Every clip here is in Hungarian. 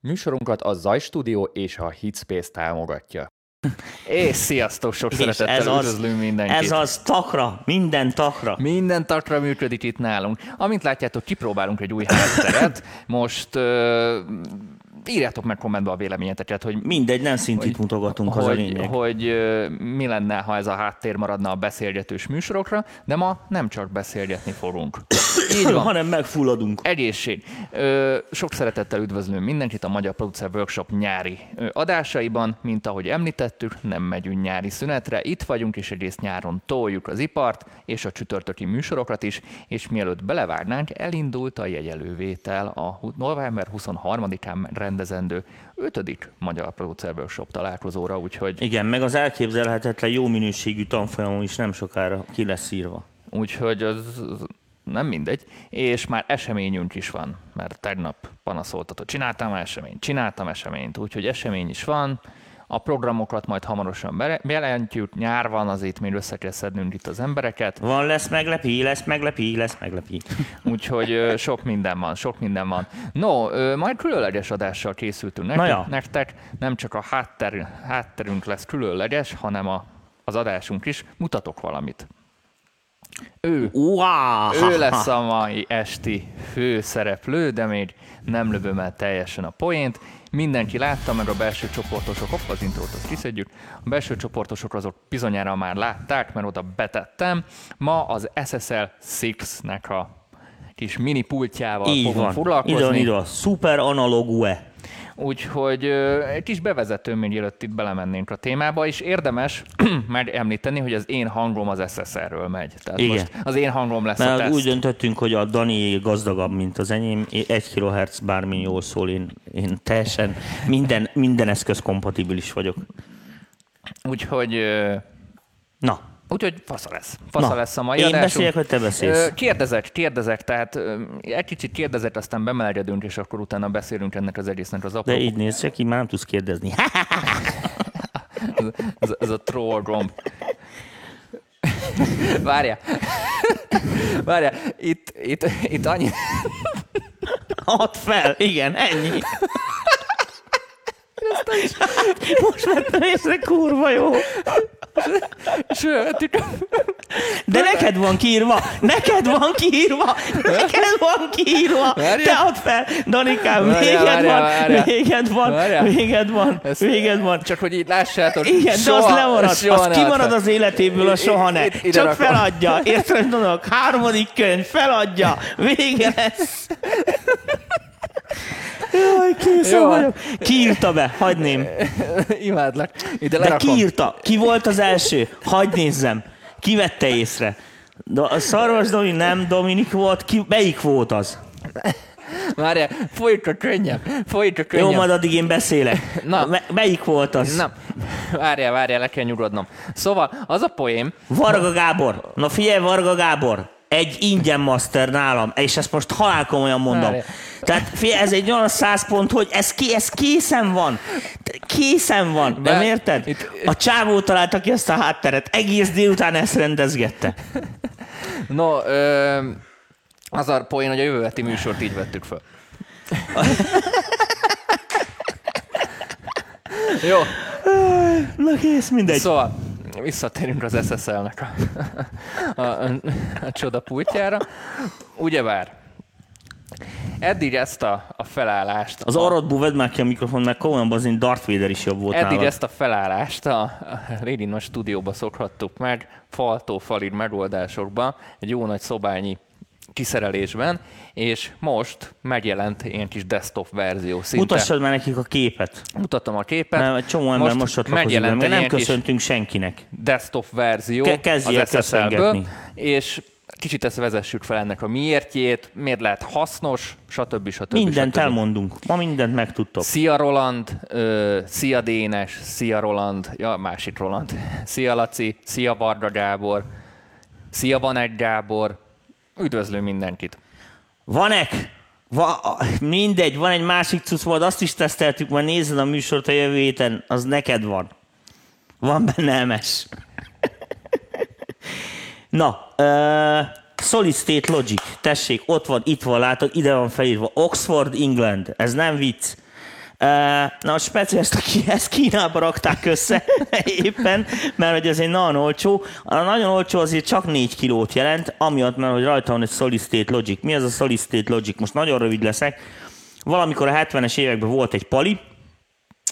Műsorunkat a Zaj Studio és a Hitspace támogatja. És sziasztok, sok És szeretettel ez az- üdvözlünk mindenkit. Ez az takra, minden takra. Minden takra működik itt nálunk. Amint látjátok, kipróbálunk egy új hátteret. Most uh, írjátok meg kommentbe a véleményeteket, hogy Mindegy, nem szintit mutogatunk, az a hogy, lényeg. hogy mi lenne, ha ez a háttér maradna a beszélgetős műsorokra, de ma nem csak beszélgetni fogunk. Így van. Hanem megfulladunk. Egészség. Sok szeretettel üdvözlünk mindenkit a Magyar Producer Workshop nyári adásaiban. Mint ahogy említettük, nem megyünk nyári szünetre. Itt vagyunk, és egész nyáron toljuk az ipart, és a csütörtöki műsorokat is, és mielőtt belevágnánk, elindult a jegyelővétel a november 23-án rendezendő 5. Magyar Producer Workshop találkozóra, úgyhogy Igen, meg az elképzelhetetlen jó minőségű tanfolyamon is nem sokára ki lesz írva. Úgyhogy az az nem mindegy. És már eseményünk is van, mert tegnap panaszoltatott. Csináltam eseményt, csináltam eseményt, úgyhogy esemény is van. A programokat majd hamarosan bejelentjük, nyár van, azért még össze kell szednünk itt az embereket, Van, lesz meglepi, lesz meglepi, lesz meglepi. úgyhogy sok minden van, sok minden van. No, majd különleges adással készültünk nektek, ja. nektek. nem csak a hátter, hátterünk lesz különleges, hanem a, az adásunk is. Mutatok valamit. Ő Wow! Ő lesz a mai esti főszereplő, de még nem lövöm el teljesen a poént. Mindenki látta meg a belső csoportosok, hopp, az intrót azt kiszedjük. A belső csoportosok azok bizonyára már látták, mert oda betettem. Ma az SSL 6-nek a kis mini pultjával Így fogunk van. foglalkozni. Ide van ide. Super analog UE. Úgyhogy egy kis bevezető, még előtt itt belemennénk a témába, és érdemes megemlíteni, hogy az én hangom az SSR-ről megy. Tehát Igen. most az én hangom lesz a Mert teszt. úgy döntöttünk, hogy a Dani gazdagabb, mint az enyém. Egy kHz bármi jól szól, én, én teljesen minden, minden eszköz kompatibilis vagyok. Úgyhogy, Na, úgyhogy fasza lesz. Fasza Na, lesz a mai én adásunk. beszéljek, vagy te beszélsz? Kérdezek, kérdezek, tehát egy kicsit kérdezek, aztán bemelegedünk, és akkor utána beszélünk ennek az egésznek az apró. de így néz ki, már nem tudsz kérdezni. Ez, ez, ez a troll gomb. Várja. Várja, itt, itt, itt annyi... Add fel, igen, ennyi. Most vettem észre, kurva jó. Sőt, De neked van kiírva, neked van kiírva, neked van kiírva. Várjál. Te add fel, Danikám, Várjál, véged várjál, van, várjál. véged van, Várjál. véged van, Ez- véged van. Csak hogy így lássátok. Igen, de az soha- lemarad, soha az kimarad az életéből, a soha ne. Itt- Csak rakom. feladja, érted, mondok, harmadik könyv, feladja, vége lesz. Jaj, készen Jó. vagyok. Ki írta be? Hagyném. Imádlak. Ide De lerakom. ki írta? Ki volt az első? Hagyd nézzem. Ki vette észre? Do- a Szarvas Domi nem Dominik volt, ki, melyik volt az? Várjál, folyik könnyebb. Folyik könnyebb. Jó, majd addig én beszélek. Na. Me- melyik volt az? Na, várjál, várjál, le kell nyugodnom. Szóval az a poém, Varga Gábor. Na figyelj, Varga Gábor. Egy ingyen master nálam, és ezt most halálkomolyan mondom. Várjál. Tehát figyelj, ez egy olyan száz pont, hogy ez, ki, ez készen van. Készen van, De nem érted? itt- A csávó találta ki ezt a hátteret, egész délután ezt rendezgette. no, ö, az a poén, hogy a jövő heti műsort így vettük föl. Jó, Na kész, mindegy. szóval visszatérünk az SSL-nek a, a, a, a csoda pultjára. Ugyebár, eddig ezt a, a felállást... Az a, arrodból vedd már ki a mikrofon, mert komolyan az én Darth Vader is jobb volt Eddig nálad. ezt a felállást a a Lady Nagy stúdióba szokhattuk meg, faltó falid megoldásokban, egy jó nagy szobányi kiszerelésben, és most megjelent ilyen kis desktop verzió szinte. Mutassad már nekik a képet. Mutatom a képet. Mert egy csomó ember most be, megjelent nem köszöntünk senkinek. desktop verzió Ke- kezdj el az SSL-ből, és kicsit ezt vezessük fel ennek a miértjét, miért lehet hasznos, stb. stb. Mindent stb. elmondunk. Ma mindent megtudtok. Szia Roland, ö, szia Dénes, szia Roland, ja, másik Roland, szia Laci, szia Varga Gábor, szia Van egy Gábor, üdvözlő mindenkit. Vanek? Va, mindegy, van egy másik cucc, majd azt is teszteltük, majd nézed a műsort a jövő héten, az neked van. Van benne MS. Na, uh, Solid State Logic, tessék, ott van, itt van, látod, ide van felírva. Oxford, England, ez nem vicc. Na, a speciális, aki ezt Kínába rakták össze éppen, mert hogy ez egy nagyon olcsó. A nagyon olcsó azért csak 4 kilót jelent, amiatt, mert hogy rajta van egy Solid State Logic. Mi ez a Solid State Logic? Most nagyon rövid leszek. Valamikor a 70-es években volt egy pali,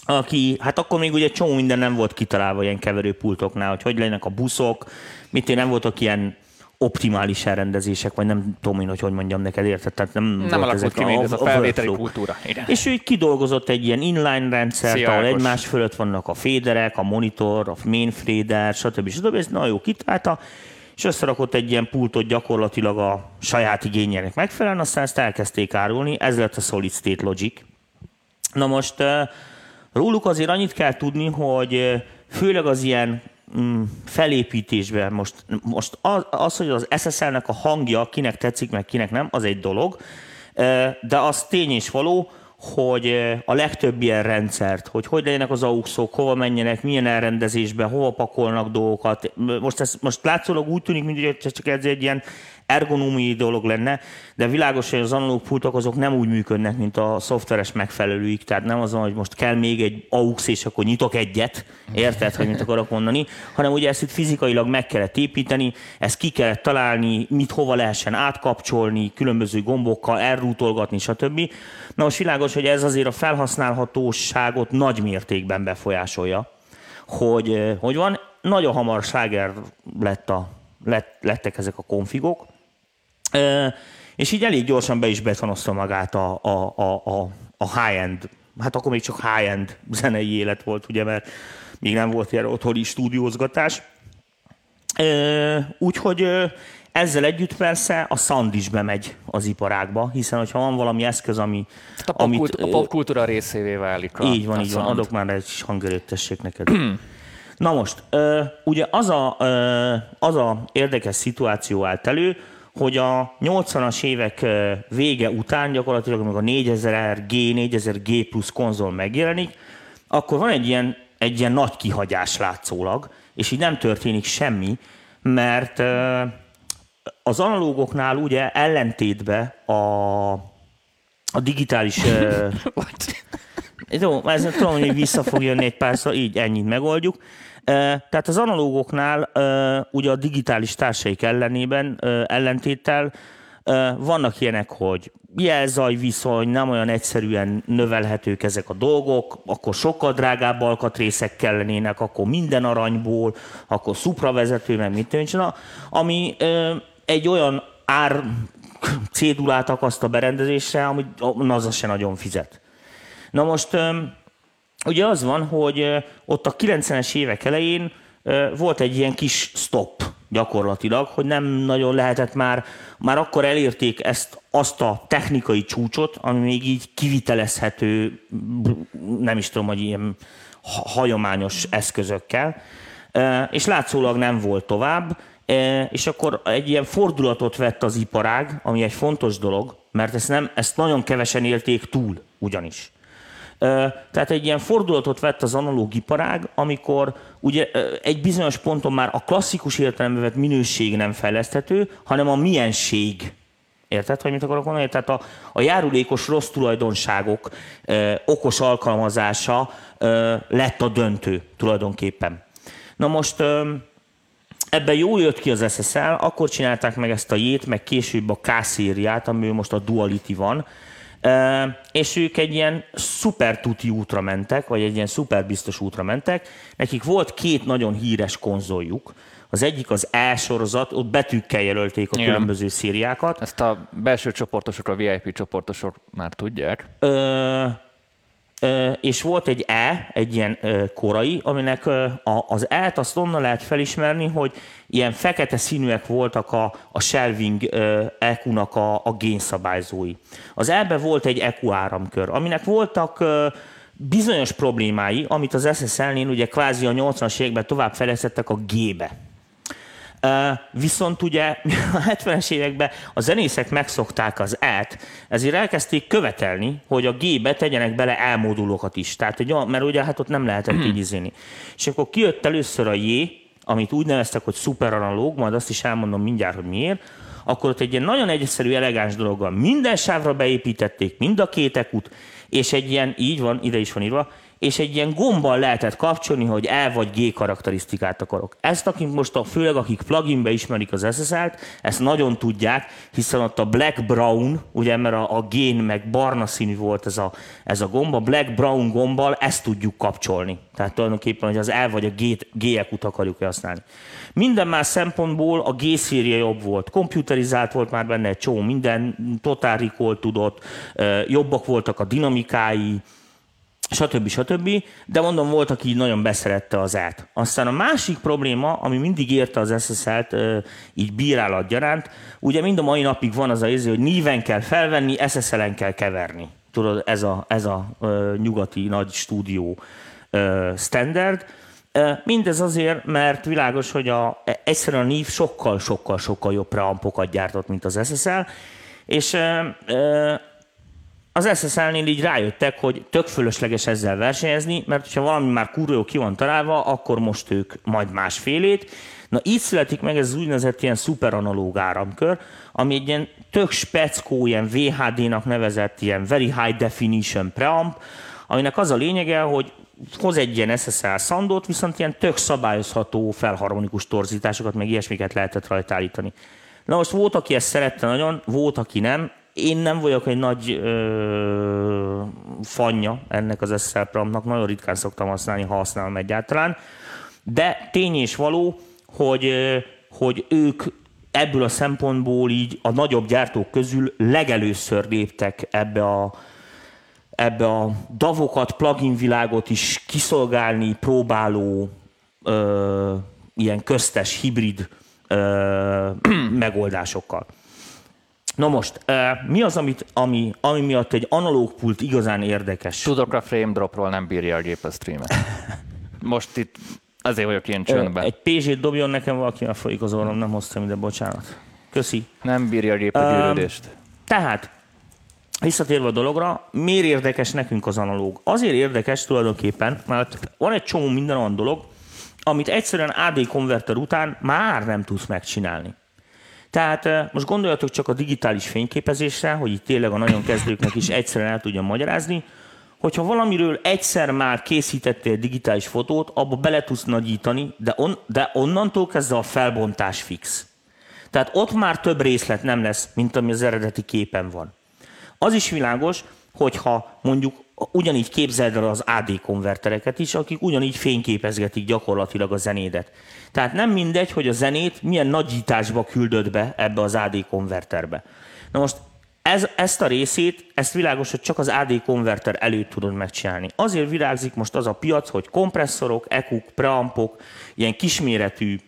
aki, hát akkor még ugye csomó minden nem volt kitalálva ilyen keverőpultoknál, hogy hogy legyenek a buszok, mit én nem voltak ilyen optimális elrendezések, vagy nem tudom én, hogy hogy mondjam neked, érted? Tehát nem, nem alakult ki még ez a felvételi kultúra. Igen. És ő kidolgozott egy ilyen inline rendszert, Sziákos. ahol egymás fölött vannak a féderek, a monitor, a main fader, stb. stb. Ez nagyon jó kitalálta, és összerakott egy ilyen pultot gyakorlatilag a saját igényének megfelelően, aztán ezt elkezdték árulni, ez lett a Solid State Logic. Na most róluk azért annyit kell tudni, hogy főleg az ilyen felépítésben most, most az, hogy az SSL-nek a hangja kinek tetszik, meg kinek nem, az egy dolog, de az tény és való, hogy a legtöbb ilyen rendszert, hogy hogy legyenek az AUX-ok, hova menjenek, milyen elrendezésbe, hova pakolnak dolgokat. Most, ez, most látszólag úgy tűnik, mint csak ez egy ilyen ergonómiai dolog lenne, de világos, hogy az analóg pultok azok nem úgy működnek, mint a szoftveres megfelelőik, tehát nem az, hogy most kell még egy AUX, és akkor nyitok egyet, érted, hogy mit akarok mondani, hanem ugye ezt itt fizikailag meg kellett építeni, ezt ki kellett találni, mit hova lehessen átkapcsolni, különböző gombokkal elrútolgatni, stb. Na most világos, hogy ez azért a felhasználhatóságot nagy mértékben befolyásolja, hogy, hogy van, nagyon hamar sláger lett a, lett, lettek ezek a konfigok, és így elég gyorsan be is betonozta magát a, a, a, a, a high-end, hát akkor még csak high-end zenei élet volt, ugye, mert még nem volt ilyen otthoni stúdiózgatás. Úgyhogy ezzel együtt persze a szand is bemegy az iparágba, hiszen hogyha van valami eszköz, ami... A, popkult, amit, a popkultúra részévé válik. A, így van, így van. Adok már egy hangerőt, neked. Na most, ugye az a, az a érdekes szituáció állt elő, hogy a 80-as évek vége után gyakorlatilag, amikor a 4000G, 4000G plusz konzol megjelenik, akkor van egy ilyen, egy ilyen nagy kihagyás látszólag, és így nem történik semmi, mert az analógoknál ugye ellentétbe a, a digitális... Jó, ez tudom, hogy vissza fog jönni egy párszor, így ennyit megoldjuk. Tehát az analógoknál ugye a digitális társaik ellenében, ellentéttel vannak ilyenek, hogy jelzaj viszony, nem olyan egyszerűen növelhetők ezek a dolgok, akkor sokkal drágább alkatrészek kellenének, akkor minden aranyból, akkor szupravezető, meg mit tűncsen, ami egy olyan ár cédulát akaszt a berendezésre, ami az se nagyon fizet. Na most ugye az van, hogy ott a 90-es évek elején volt egy ilyen kis stop gyakorlatilag, hogy nem nagyon lehetett már, már akkor elérték ezt, azt a technikai csúcsot, ami még így kivitelezhető, nem is tudom, hogy ilyen hagyományos eszközökkel, és látszólag nem volt tovább, és akkor egy ilyen fordulatot vett az iparág, ami egy fontos dolog, mert ezt, nem, ezt nagyon kevesen élték túl ugyanis. Tehát egy ilyen fordulatot vett az analóg iparág, amikor ugye egy bizonyos ponton már a klasszikus értelemben vett minőség nem fejleszthető, hanem a milyenség Érted, hogy mit akarok mondani? Tehát a, a járulékos rossz tulajdonságok ö, okos alkalmazása ö, lett a döntő tulajdonképpen. Na most ö, ebben jó jött ki az SSL, akkor csinálták meg ezt a J-t, meg később a K-szériát, ami most a Duality van, és ők egy ilyen szuper tuti útra mentek, vagy egy ilyen szuper biztos útra mentek. Nekik volt két nagyon híres konzoljuk. Az egyik az E sorozat, ott betűkkel jelölték a Igen. különböző szériákat. Ezt a belső csoportosok, a VIP csoportosok már tudják. Ö, és volt egy E, egy ilyen korai, aminek az E-t azt onnan lehet felismerni, hogy ilyen fekete színűek voltak a, a shelving EQ-nak a, a génszabályzói. Az E-be volt egy EQ áramkör, aminek voltak bizonyos problémái, amit az SSL-nél ugye kvázi a 80-as években tovább fejlesztettek a G-be. Viszont ugye a 70-es években a zenészek megszokták az E-t, ezért elkezdték követelni, hogy a G-be tegyenek bele elmódulokat is. Tehát, hogy, mert ugye hát ott nem lehetett hmm. így izéni. És akkor kijött először a J, amit úgy neveztek, hogy szuper analóg, majd azt is elmondom mindjárt, hogy miért, akkor ott egy ilyen nagyon egyszerű, elegáns dologgal minden sávra beépítették mind a két ekut, és egy ilyen, így van, ide is van írva, és egy ilyen gombbal lehetett kapcsolni, hogy E vagy G karakterisztikát akarok. Ezt, akik most a, főleg akik pluginbe ismerik az SSL-t, ezt nagyon tudják, hiszen ott a black-brown, ugye mert a, a gén meg barna színű volt ez a, ez a gomba, a black-brown gombbal ezt tudjuk kapcsolni. Tehát tulajdonképpen, hogy az E vagy a G, G-ekut akarjuk használni. Minden más szempontból a G-széria jobb volt. Komputerizált volt már benne egy csomó minden, Total Recall tudott, jobbak voltak a dinamikái, stb. stb. De mondom, volt, aki nagyon beszerette az át. Aztán a másik probléma, ami mindig érte az SSL-t így bírálat ugye mind a mai napig van az a érző, hogy níven kell felvenni, SSL-en kell keverni. Tudod, ez a, ez a uh, nyugati nagy stúdió uh, standard. Mindez azért, mert világos, hogy a, egyszerűen a NIV sokkal, sokkal, sokkal jobb preampokat gyártott, mint az SSL, és az SSL-nél így rájöttek, hogy tök fölösleges ezzel versenyezni, mert ha valami már kurva jó ki van találva, akkor most ők majd másfélét. Na így születik meg ez az úgynevezett ilyen szuperanalóg áramkör, ami egy ilyen tök speckó, ilyen VHD-nak nevezett ilyen Very High Definition Preamp, aminek az a lényege, hogy hoz egy ilyen SSL szandót, viszont ilyen tök szabályozható felharmonikus torzításokat, meg ilyesmiket lehetett rajta állítani. Na most volt, aki ezt szerette nagyon, volt, aki nem. Én nem vagyok egy nagy ö, fanya ennek az SSL programnak, nagyon ritkán szoktam használni, ha használom egyáltalán, de tény és való, hogy, hogy ők ebből a szempontból így a nagyobb gyártók közül legelőször léptek ebbe a, ebbe a davokat, plugin világot is kiszolgálni próbáló ö, ilyen köztes, hibrid ö, megoldásokkal. Na most, mi az, amit, ami, ami miatt egy analóg pult igazán érdekes? Tudok a frame dropról nem bírja a gép a streamet. Most itt azért vagyok ilyen csöndben. Egy pz dobjon nekem valaki, a folyik az orrom, nem hoztam ide, bocsánat. Köszi. Nem bírja a gép a gyűrődést. Um, tehát, visszatérve a dologra, miért érdekes nekünk az analóg? Azért érdekes tulajdonképpen, mert van egy csomó minden olyan dolog, amit egyszerűen AD konverter után már nem tudsz megcsinálni. Tehát most gondoljatok csak a digitális fényképezésre, hogy itt tényleg a nagyon kezdőknek is egyszerűen el tudjam magyarázni, hogyha valamiről egyszer már készítettél digitális fotót, abba bele tudsz nagyítani, de, on, de onnantól kezdve a felbontás fix. Tehát ott már több részlet nem lesz, mint ami az eredeti képen van. Az is világos, hogyha mondjuk ugyanígy képzeld el az AD konvertereket is, akik ugyanígy fényképezgetik gyakorlatilag a zenédet. Tehát nem mindegy, hogy a zenét milyen nagyításba küldöd be ebbe az AD konverterbe. Na most ez, ezt a részét, ezt világos, hogy csak az AD konverter előtt tudod megcsinálni. Azért virágzik most az a piac, hogy kompresszorok, EQ-k, preampok, ilyen kisméretű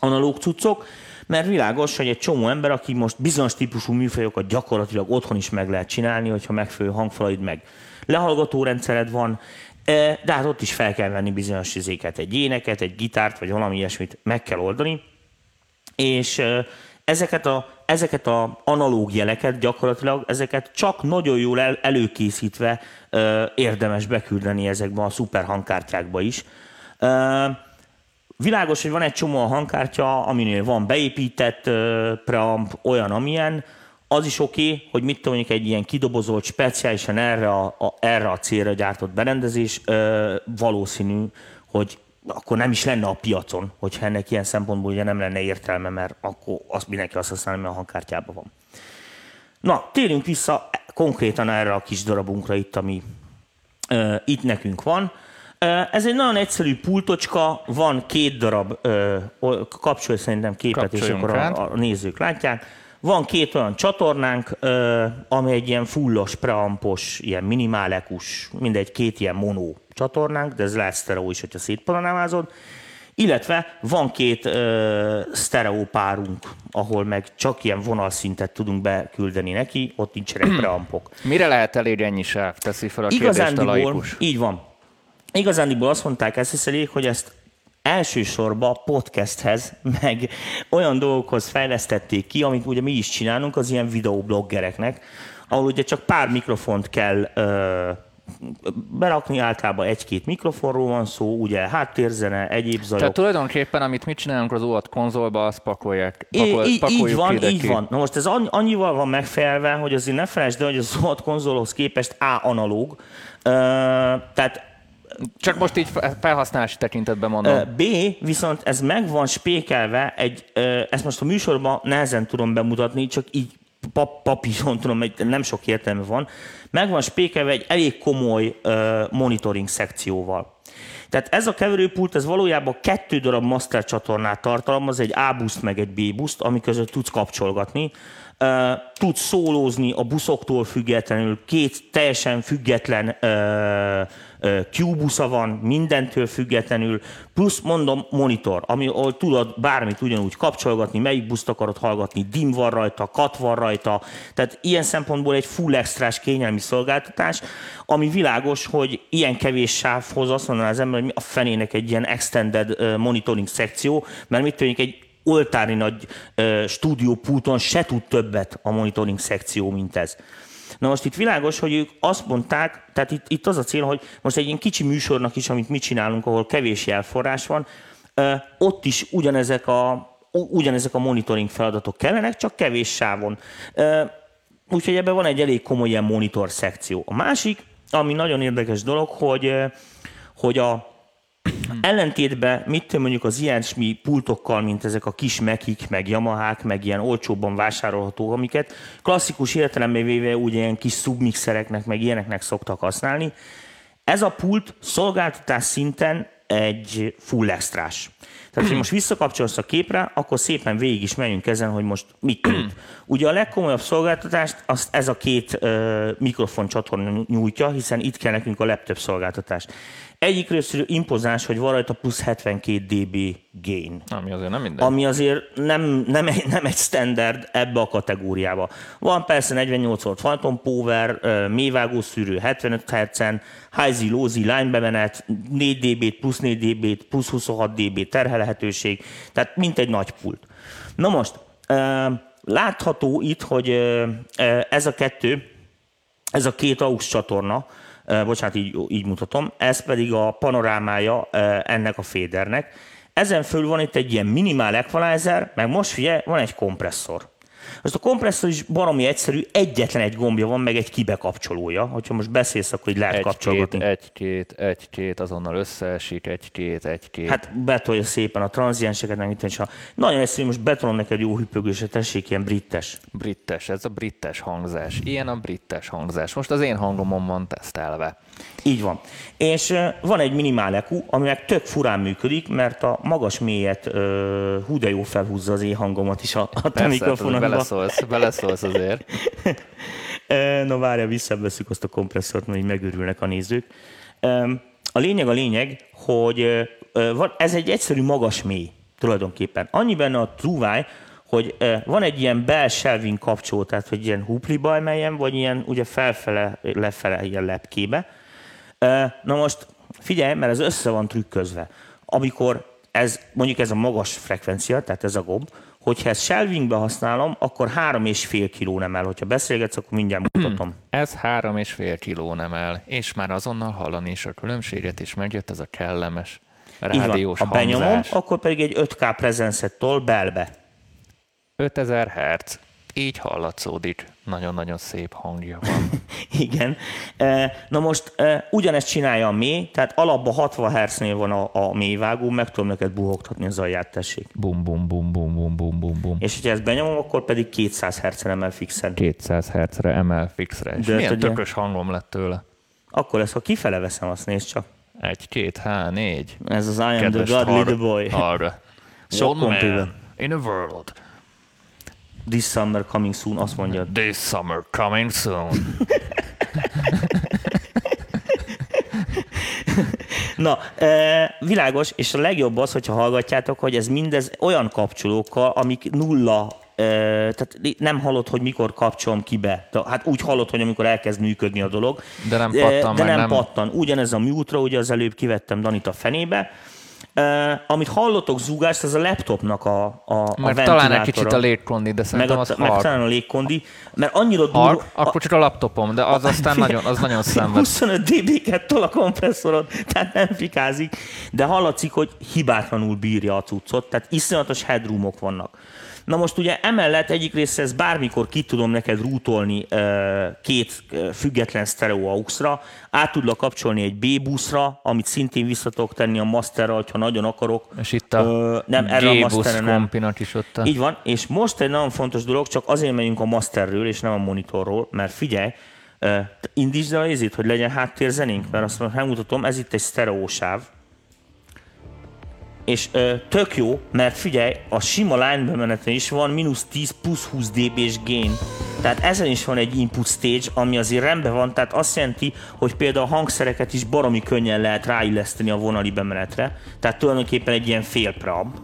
analóg cuccok, mert világos, hogy egy csomó ember, aki most bizonyos típusú műfajokat gyakorlatilag otthon is meg lehet csinálni, hogyha megfelelő hangfalaid meg lehallgató rendszered van, e, de hát ott is fel kell venni bizonyos izéket, egy éneket, egy gitárt, vagy valami ilyesmit meg kell oldani, és e, ezeket a, ezeket a analóg jeleket gyakorlatilag, ezeket csak nagyon jól el, előkészítve e, érdemes beküldeni ezekbe a szuper hangkártyákba is. Világos, hogy van egy csomó hangkártya, aminél van beépített preamp, olyan, amilyen, az is oké, okay, hogy mit tudom, egy ilyen kidobozolt, speciálisan erre a, a, erre a célra gyártott berendezés, ö, valószínű, hogy akkor nem is lenne a piacon, hogyha ennek ilyen szempontból ugye nem lenne értelme, mert akkor azt mindenki azt használja, mert a hangkártyában van. Na, térjünk vissza konkrétan erre a kis darabunkra itt, ami ö, itt nekünk van. Ez egy nagyon egyszerű pultocska, van két darab, kapcsolja szerintem képet, és akkor a, a nézők látják van két olyan csatornánk, ami egy ilyen fullos, preampos, ilyen minimálekus, mindegy, két ilyen mono csatornánk, de ez lehet sztereó is, hogyha szétpanorámázod. Illetve van két ö, sztereó párunk, ahol meg csak ilyen vonalszintet tudunk beküldeni neki, ott nincsenek preampok. Mire lehet elérni ennyi sáv? Teszi fel a kérdést a laikus. Így van. Igazándiból azt mondták ezt hogy ezt elsősorban podcasthez, meg olyan dolgokhoz fejlesztették ki, amit ugye mi is csinálunk az ilyen videobloggereknek, ahol ugye csak pár mikrofont kell ö, berakni, általában egy-két mikrofonról van szó, ugye háttérzene, egyéb zajok. Tehát tulajdonképpen, amit mit csinálunk az UAT konzolba, azt pakolják. Pakol, így, így van, így van. Na most ez annyival van megfelelve, hogy azért ne felejtsd hogy az UAT konzolhoz képest A analóg, uh, tehát csak most így felhasználási tekintetben mondom. B, viszont ez meg van spékelve, egy, ezt most a műsorban nehezen tudom bemutatni, csak így pap, papíron tudom, nem sok értelme van, meg van spékelve egy elég komoly monitoring szekcióval. Tehát ez a keverőpult, ez valójában kettő darab master csatornát tartalmaz, egy A-buszt meg egy B-buszt, ami között tudsz kapcsolgatni tud szólózni a buszoktól függetlenül, két teljesen független Q-busza van, mindentől függetlenül, plusz mondom monitor, ami, ahol tudod bármit ugyanúgy kapcsolgatni, melyik buszt akarod hallgatni, dim van rajta, kat van rajta, tehát ilyen szempontból egy full extrás kényelmi szolgáltatás, ami világos, hogy ilyen kevés sávhoz azt mondaná az ember, hogy a fenének egy ilyen extended monitoring szekció, mert mit tűnik egy oltári nagy uh, stúdiópulton se tud többet a monitoring szekció, mint ez. Na most itt világos, hogy ők azt mondták, tehát itt, itt az a cél, hogy most egy ilyen kicsi műsornak is, amit mi csinálunk, ahol kevés jelforrás van, uh, ott is ugyanezek a, ugyanezek a monitoring feladatok kellenek, csak kevés sávon. Uh, úgyhogy ebben van egy elég komoly ilyen monitor szekció. A másik, ami nagyon érdekes dolog, hogy, hogy a, Ellentétben mit mondjuk az ilyesmi pultokkal, mint ezek a kis mekik, meg Yamahák, meg ilyen olcsóbban vásárolható, amiket klasszikus értelemben véve ugye ilyen kis submixereknek, meg ilyeneknek szoktak használni. Ez a pult szolgáltatás szinten egy full extrás. Tehát, hogy most visszakapcsolsz a képre, akkor szépen végig is megyünk ezen, hogy most mit tud. Ugye a legkomolyabb szolgáltatást azt ez a két uh, mikrofon csatorna nyújtja, hiszen itt kell nekünk a laptop szolgáltatás. Egyik részről impozáns, hogy van rajta plusz 72 dB gain. Ami azért nem minden. Ami azért nem, nem, egy, nem egy standard ebbe a kategóriába. Van persze 48 volt Phantom Power, mélyvágó szűrő 75 Hz-en, high lózi line bemenet, 4 dB, plusz 4 dB, plusz 26 dB terhelhetőség, tehát mint egy nagy pult. Na most, látható itt, hogy ez a kettő, ez a két AUX csatorna, bocsánat, így, így mutatom, ez pedig a panorámája ennek a fédernek. Ezen fölül van itt egy ilyen minimál equalizer, meg most figyelj, van egy kompresszor. Most a kompresszor is baromi egyszerű, egyetlen egy gombja van, meg egy kibekapcsolója. Hogyha most beszélsz, akkor így lehet egy kapcsolgatni. Egy-két, egy-két, azonnal összeesik, egy-két, egy-két. Hát betolja szépen a tranzienseket, nem itt ha Nagyon egyszerű, most betolom neked jó hüppögőse, tessék, ilyen brittes. Brittes, ez a brittes hangzás. Ilyen a brittes hangzás. Most az én hangomon van tesztelve. Így van. És van egy minimál EQ, ami meg tök furán működik, mert a magas mélyet uh, hú de jó felhúzza az én hangomat is a, a te hát mikrofonokba. Beleszólsz, beleszólsz azért. Na várja, visszaveszük azt a kompresszort, mert így megőrülnek a nézők. A lényeg a lényeg, hogy ez egy egyszerű magas mély tulajdonképpen. Annyi benne a trúváj, hogy van egy ilyen bell shelving kapcsoló, tehát hogy ilyen hupliba emeljen, vagy ilyen ugye felfele, lefele ilyen lepkébe, Na most figyelj, mert ez össze van trükközve. Amikor ez, mondjuk ez a magas frekvencia, tehát ez a gomb, hogyha ezt shelvingbe használom, akkor három és fél kiló nem el. Hogyha beszélgetsz, akkor mindjárt mutatom. Ez három és fél kiló nem el, és már azonnal hallani is a különbséget, és megjött ez a kellemes rádiós Ha benyomom, akkor pedig egy 5K prezencettól belbe. 5000 Hz így hallatszódik. Nagyon-nagyon szép hangja van. Igen. Na most ugyanezt csinálja a mély, tehát alapban 60 Hz-nél van a, a mélyvágó, meg tudom neked buhogtatni az alját, tessék. Bum, bum, bum, bum, bum, bum, bum, bum. És hogyha ezt benyomom, akkor pedig 200 Hz-re emel fixen. 200 Hz-re emel fixre. És De milyen ugye... tökös hangom lett tőle. Akkor ezt, ha kifele veszem, azt nézd csak. Egy, két, há, négy. Ez az I am the God little boy. Arra. Sok man in a world This summer coming soon, azt mondja. This summer coming soon. Na, e, világos, és a legjobb az, hogyha hallgatjátok, hogy ez mindez olyan kapcsolókkal, amik nulla e, tehát nem hallod, hogy mikor kapcsolom ki be. Hát úgy hallod, hogy amikor elkezd működni a dolog. De nem pattan. De nem, nem pattan. Ugyanez a mute ugye az előbb kivettem Danit a fenébe, amit hallotok zúgást, az a laptopnak a, a, a Mert talán egy kicsit a légkondi, de meg, szerintem a, az meg talán a légkondi, mert annyira durva, akkor csak a laptopom, de az aztán nagyon, az nagyon szenved. 25 dB-ket tol a kompresszorod, tehát nem fikázik, de hallatszik, hogy hibátlanul bírja a cuccot, tehát iszonyatos headroomok vannak. Na most ugye emellett egyik része ez bármikor ki tudom neked rútolni két független stereo auxra, át tudlak kapcsolni egy B-buszra, amit szintén vissza tudok tenni a masterra, ha nagyon akarok. És itt a Ö, nem, erre a masterre nem. is ott a... Így van, és most egy nagyon fontos dolog, csak azért megyünk a masterről, és nem a monitorról, mert figyelj, indítsd el a hogy legyen háttérzenénk, mert azt mondom, megmutatom, ez itt egy sztereósáv, és ö, tök jó, mert figyelj, a sima line bemeneten is van mínusz 10 plusz 20 dB-s gain. Tehát ezen is van egy input stage, ami azért rendben van, tehát azt jelenti, hogy például a hangszereket is baromi könnyen lehet ráilleszteni a vonali bemenetre, tehát tulajdonképpen egy ilyen fél preamp.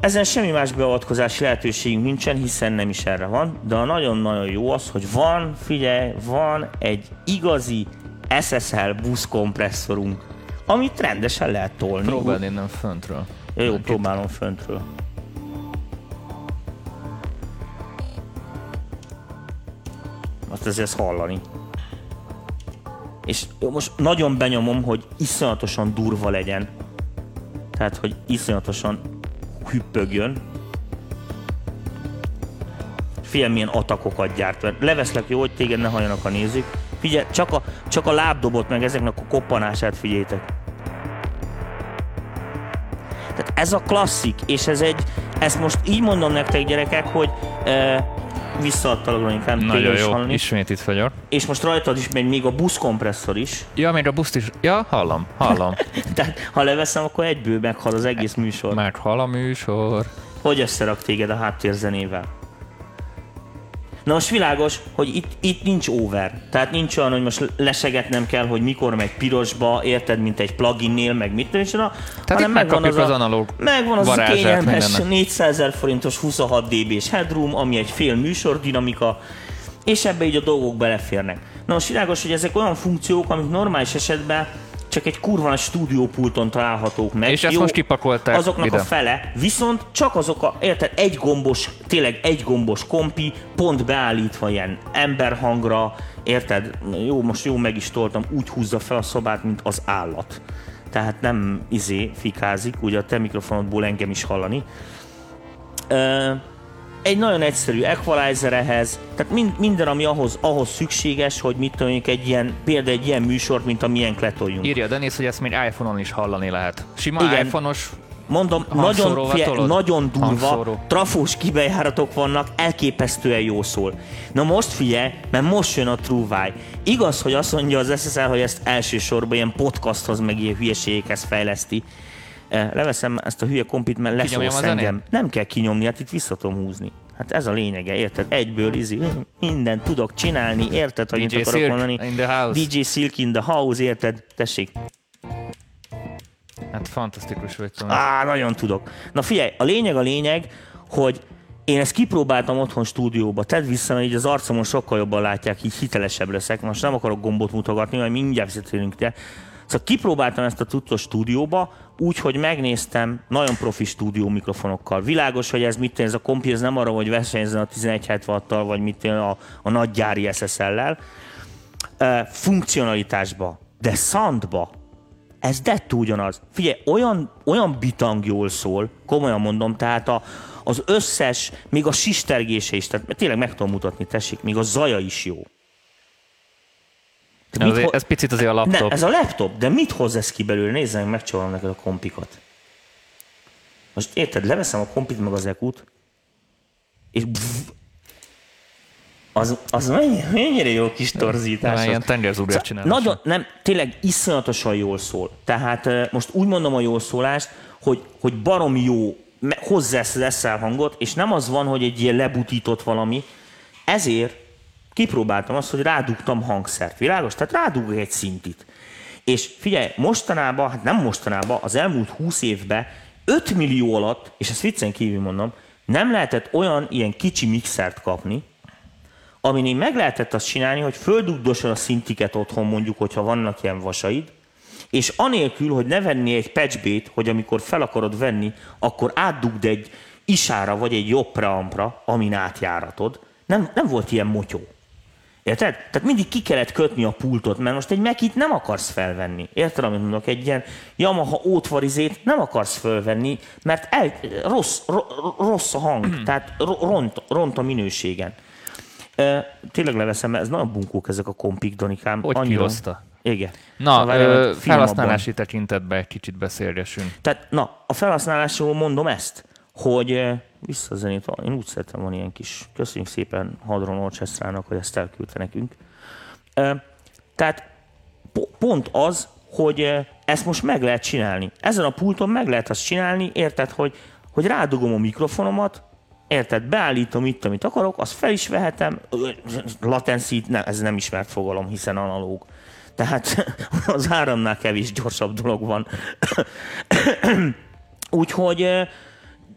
Ezen semmi más beavatkozási lehetőségünk nincsen, hiszen nem is erre van, de a nagyon-nagyon jó az, hogy van, figyelj, van egy igazi SSL busz kompresszorunk, amit rendesen lehet tolni. Próbáld innen föntről. Ja, jó, próbálom föntről. Azt azért ezt hallani. És jó, most nagyon benyomom, hogy iszonyatosan durva legyen. Tehát, hogy iszonyatosan hüppögjön. Figyelj, milyen atakokat gyárt. Leveszlek jó, hogy téged ne halljanak a nézők. Figyelj, csak a, csak a lábdobot meg ezeknek a koppanását figyeljétek. Tehát ez a klasszik, és ez egy, ezt most így mondom nektek gyerekek, hogy e, visszaadtalak inkább Nagyon jó, hallani. ismét itt vagyok. És most rajtad is megy még a buszkompresszor is. Ja, még a buszt is. Ja, hallom, hallom. Tehát ha leveszem, akkor egyből meghal az egész műsor. Mert hall a műsor. Hogy összerak téged a háttérzenével? Na most világos, hogy itt, itt nincs over. Tehát nincs olyan, hogy most lesegetnem kell, hogy mikor megy pirosba, érted, mint egy pluginnél, meg mit tudom, Tehát itt megkapjuk az analóg Megvan az a kényelmes mindennek. 400 ezer forintos 26 dB-s headroom, ami egy fél műsor dinamika, és ebbe így a dolgok beleférnek. Na most világos, hogy ezek olyan funkciók, amik normális esetben csak egy kurva nagy stúdiópulton találhatók meg. És ezt most kipakolták Azoknak ide. a fele, viszont csak azok a, érted, egy gombos, tényleg egy gombos kompi, pont beállítva ilyen emberhangra, érted, jó, most jó meg is toltam, úgy húzza fel a szobát, mint az állat. Tehát nem izé fikázik, ugye a te mikrofonodból engem is hallani. Ö, egy nagyon egyszerű equalizer ehhez, tehát mind, minden, ami ahhoz, ahhoz szükséges, hogy mit én, egy ilyen, például egy ilyen műsort, mint amilyen kletoljunk. Írja Denis, hogy ezt még iPhone-on is hallani lehet. Sima Igen. iPhone-os Mondom, nagyon, fie, nagyon durva, Hangszóró. trafós kibejáratok vannak, elképesztően jó szól. Na most figyelj, mert most jön a TrueWire. Igaz, hogy azt mondja az SSL, hogy ezt elsősorban ilyen podcasthoz, meg ilyen hülyeségekhez fejleszti. Eh, Leveszem ezt a hülye kompit, mert leszólsz engem. Nem kell kinyomni, hát itt vissza tudom húzni. Hát ez a lényege, érted? Egyből izi, mindent tudok csinálni, érted, hogy DJ mit akarok Silk mondani? in the house. DJ Silk in the house, érted? Tessék, Hát fantasztikus vagy, Tomi. Á, nagyon tudok. Na figyelj, a lényeg a lényeg, hogy én ezt kipróbáltam otthon stúdióba, tedd vissza, mert így az arcomon sokkal jobban látják, így hitelesebb leszek. Most nem akarok gombot mutogatni, mert mindjárt visszatérünk te. Szóval kipróbáltam ezt a tudtos stúdióba, úgy, hogy megnéztem nagyon profi stúdió mikrofonokkal. Világos, hogy ez mit ez a kompi, ez nem arra, hogy versenyezzen a 1176-tal, vagy mit a, a nagy gyári SSL-lel. Ö, funkcionalitásba, de soundba, ez dettó ugyanaz. Figyelj, olyan, olyan bitang jól szól, komolyan mondom, tehát a, az összes, még a sistergése is, tehát tényleg meg tudom mutatni, tessék, még a zaja is jó. Te Ez, ho- ez picit azért a laptop. nem, ez a laptop, de mit hoz ez ki belőle? Meg, megcsinálom neked a kompikat. Most érted, leveszem a kompit meg az ekut, és bzz, az, az mennyi- mennyire jó kis torzítás. Már ilyen tengerzúrját csinálnak. Nagyon, nem, tényleg iszonyatosan jól szól. Tehát eh, most úgy mondom a jól szólást, hogy, hogy baromi jó, hozzá ezt az hangot, és nem az van, hogy egy ilyen lebutított valami. Ezért kipróbáltam azt, hogy rádugtam hangszert. Világos? Tehát rádugok egy szintit. És figyelj, mostanában, hát nem mostanában, az elmúlt 20 évben 5 millió alatt, és ezt viccen kívül mondom, nem lehetett olyan ilyen kicsi mixert kapni, amin így meg lehetett azt csinálni, hogy földugdosan a szintiket otthon mondjuk, hogyha vannak ilyen vasaid, és anélkül, hogy ne venni egy patchbét, hogy amikor fel akarod venni, akkor átdugd egy isára vagy egy jobb preampra, amin átjáratod. Nem, nem volt ilyen motyó. Érted? Tehát mindig ki kellett kötni a pultot, mert most egy Mekit nem akarsz felvenni. Érted, amit mondok? Egy ilyen Yamaha ótvarizét nem akarsz felvenni, mert el, rossz, rossz a hang, tehát ront, ront a minőségen. E, tényleg leveszem, mert ez nagyon bunkók ezek a kompik, Danikám. Hogy Annyira... kihozta? Igen. Na, szóval, ö, felhasználási tekintetben egy kicsit beszélgessünk. Tehát, na, a felhasználásról mondom ezt, hogy vissza a én úgy szeretem van ilyen kis, köszönjük szépen Hadron Orchestrának, hogy ezt elküldte nekünk. Tehát pont az, hogy ezt most meg lehet csinálni. Ezen a pulton meg lehet azt csinálni, érted, hogy, hogy rádugom a mikrofonomat, érted, beállítom itt, amit akarok, azt fel is vehetem, latency ne, ez nem ismert fogalom, hiszen analóg. Tehát az áramnál kevés gyorsabb dolog van. Úgyhogy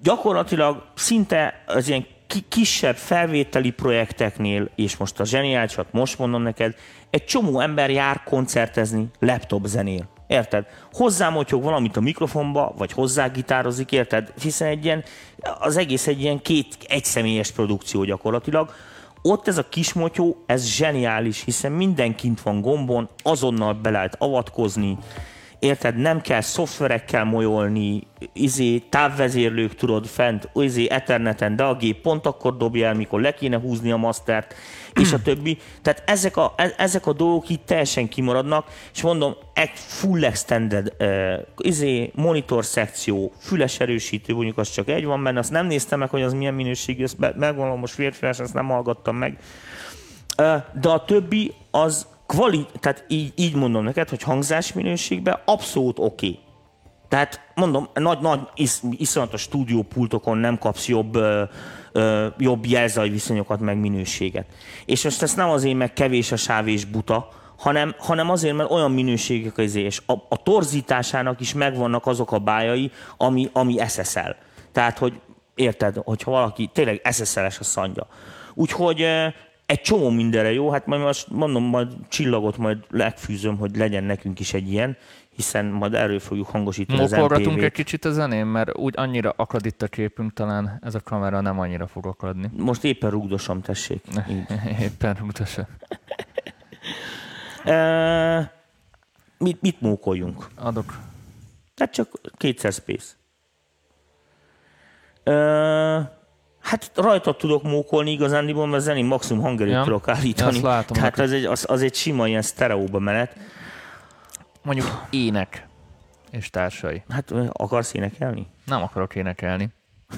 gyakorlatilag szinte az ilyen kisebb felvételi projekteknél, és most a zseniálisat most mondom neked, egy csomó ember jár koncertezni laptop zenél. Érted? Hozzámotyog valamit a mikrofonba, vagy hozzágitározik, érted? Hiszen egy ilyen, az egész egy ilyen két egyszemélyes produkció gyakorlatilag. Ott ez a kis motyó, ez zseniális, hiszen mindenkint van gombon, azonnal be lehet avatkozni, érted, nem kell szoftverekkel molyolni, izé, távvezérlők tudod fent, izé, etherneten, de a gép pont akkor dobja el, mikor le kéne húzni a mastert, és a többi. Tehát ezek a, e, ezek a dolgok itt teljesen kimaradnak, és mondom, egy full extended uh, izé, monitor szekció, füles erősítő, mondjuk az csak egy van benne, azt nem néztem meg, hogy az milyen minőségű, ezt megmondom most férfiás, ezt nem hallgattam meg. Uh, de a többi az kvali, tehát így, így mondom neked, hogy hangzás minőségben abszolút oké. Okay. Tehát mondom, nagy, nagy is, iszonyatos stúdiópultokon nem kapsz jobb, ö, ö, jobb jelzaj viszonyokat, meg minőséget. És most ezt nem azért, meg kevés a sáv és buta, hanem, hanem azért, mert olyan minőségek az és a, a torzításának is megvannak azok a bájai, ami, ami SSL. Tehát, hogy érted, hogyha valaki tényleg SSL-es a szandja. Úgyhogy egy csomó mindenre jó, hát majd most mondom, majd csillagot majd legfűzöm, hogy legyen nekünk is egy ilyen, hiszen majd erről fogjuk hangosítani az MTV-t. egy kicsit a zenén, mert úgy annyira akad itt a képünk, talán ez a kamera nem annyira fog akadni. Most éppen rugdosom, tessék. éppen rugdosom. e, mit, mit mókoljunk? Adok. Tehát csak kétszer space. E, Hát rajta tudok mókolni igazán, mert zenén maximum hangerőt ja, tudok állítani. Látom, Tehát az egy, az, az egy sima ilyen sztereóba menet. Mondjuk ének és társai. Hát akarsz énekelni? Nem akarok énekelni.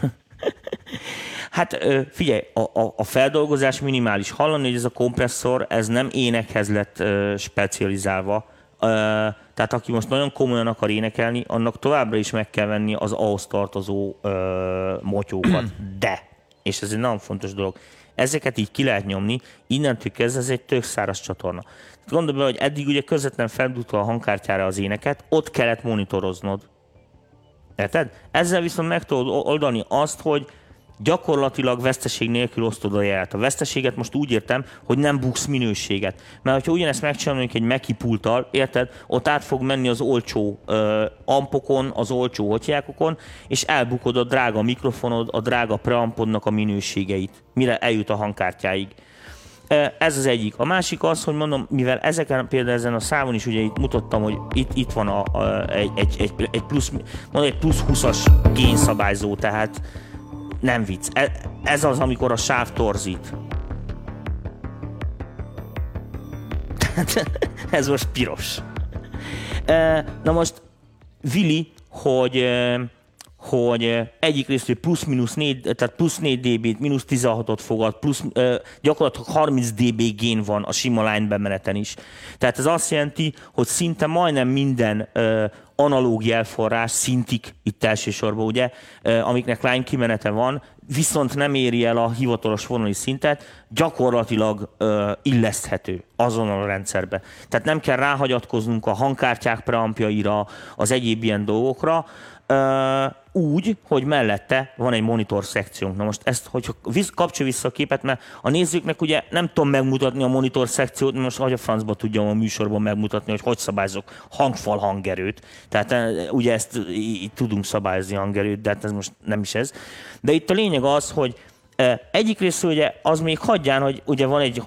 hát figyelj, a, a, a feldolgozás minimális. Hallani, hogy ez a kompresszor, ez nem énekhez lett specializálva. Tehát aki most nagyon komolyan akar énekelni, annak továbbra is meg kell venni az ahhoz tartozó motyókat. De és ez egy nagyon fontos dolog. Ezeket így ki lehet nyomni, innentől kezdve ez egy tök száraz csatorna. Gondolj be, hogy eddig ugye közvetlen feldútva a hangkártyára az éneket, ott kellett monitoroznod. Érted? Ezzel viszont meg tudod oldani azt, hogy gyakorlatilag veszteség nélkül osztod a jelet. A veszteséget most úgy értem, hogy nem buksz minőséget. Mert ha ugyanezt megcsinálunk egy Meki pulttal, érted, ott át fog menni az olcsó uh, ampokon, az olcsó hotyákokon, és elbukod a drága mikrofonod, a drága preampodnak a minőségeit, mire eljut a hangkártyáig. Ez az egyik. A másik az, hogy mondom, mivel ezeken, például ezen a számon is ugye itt mutattam, hogy itt, itt van a, a, egy, egy, egy, plusz, mondom, egy plusz 20-as génszabályzó, tehát nem vicc. E, ez az, amikor a sáv torzít. ez most piros. Na most, Vili, hogy hogy egyik részről plusz-minusz 4, tehát plusz 4 dB-t, mínusz 16-ot fogad, plusz gyakorlatilag 30 dB gén van a sima line bemeneten is. Tehát ez azt jelenti, hogy szinte majdnem minden analóg jelforrás szintik itt elsősorban, ugye, amiknek line kimenete van, viszont nem éri el a hivatalos vonali szintet, gyakorlatilag ö, illeszthető azon a rendszerbe. Tehát nem kell ráhagyatkoznunk a hangkártyák preampjaira, az egyéb ilyen dolgokra, úgy, hogy mellette van egy monitor szekciónk. Na most ezt, hogyha kapcsolja vissza a képet, mert a nézőknek ugye nem tudom megmutatni a monitor szekciót, most hogy a francba tudjam a műsorban megmutatni, hogy hogy szabályzok hangfal hangerőt. Tehát ugye ezt így tudunk szabályozni hangerőt, de hát ez most nem is ez. De itt a lényeg az, hogy egyik része ugye az még hagyján, hogy ugye van egy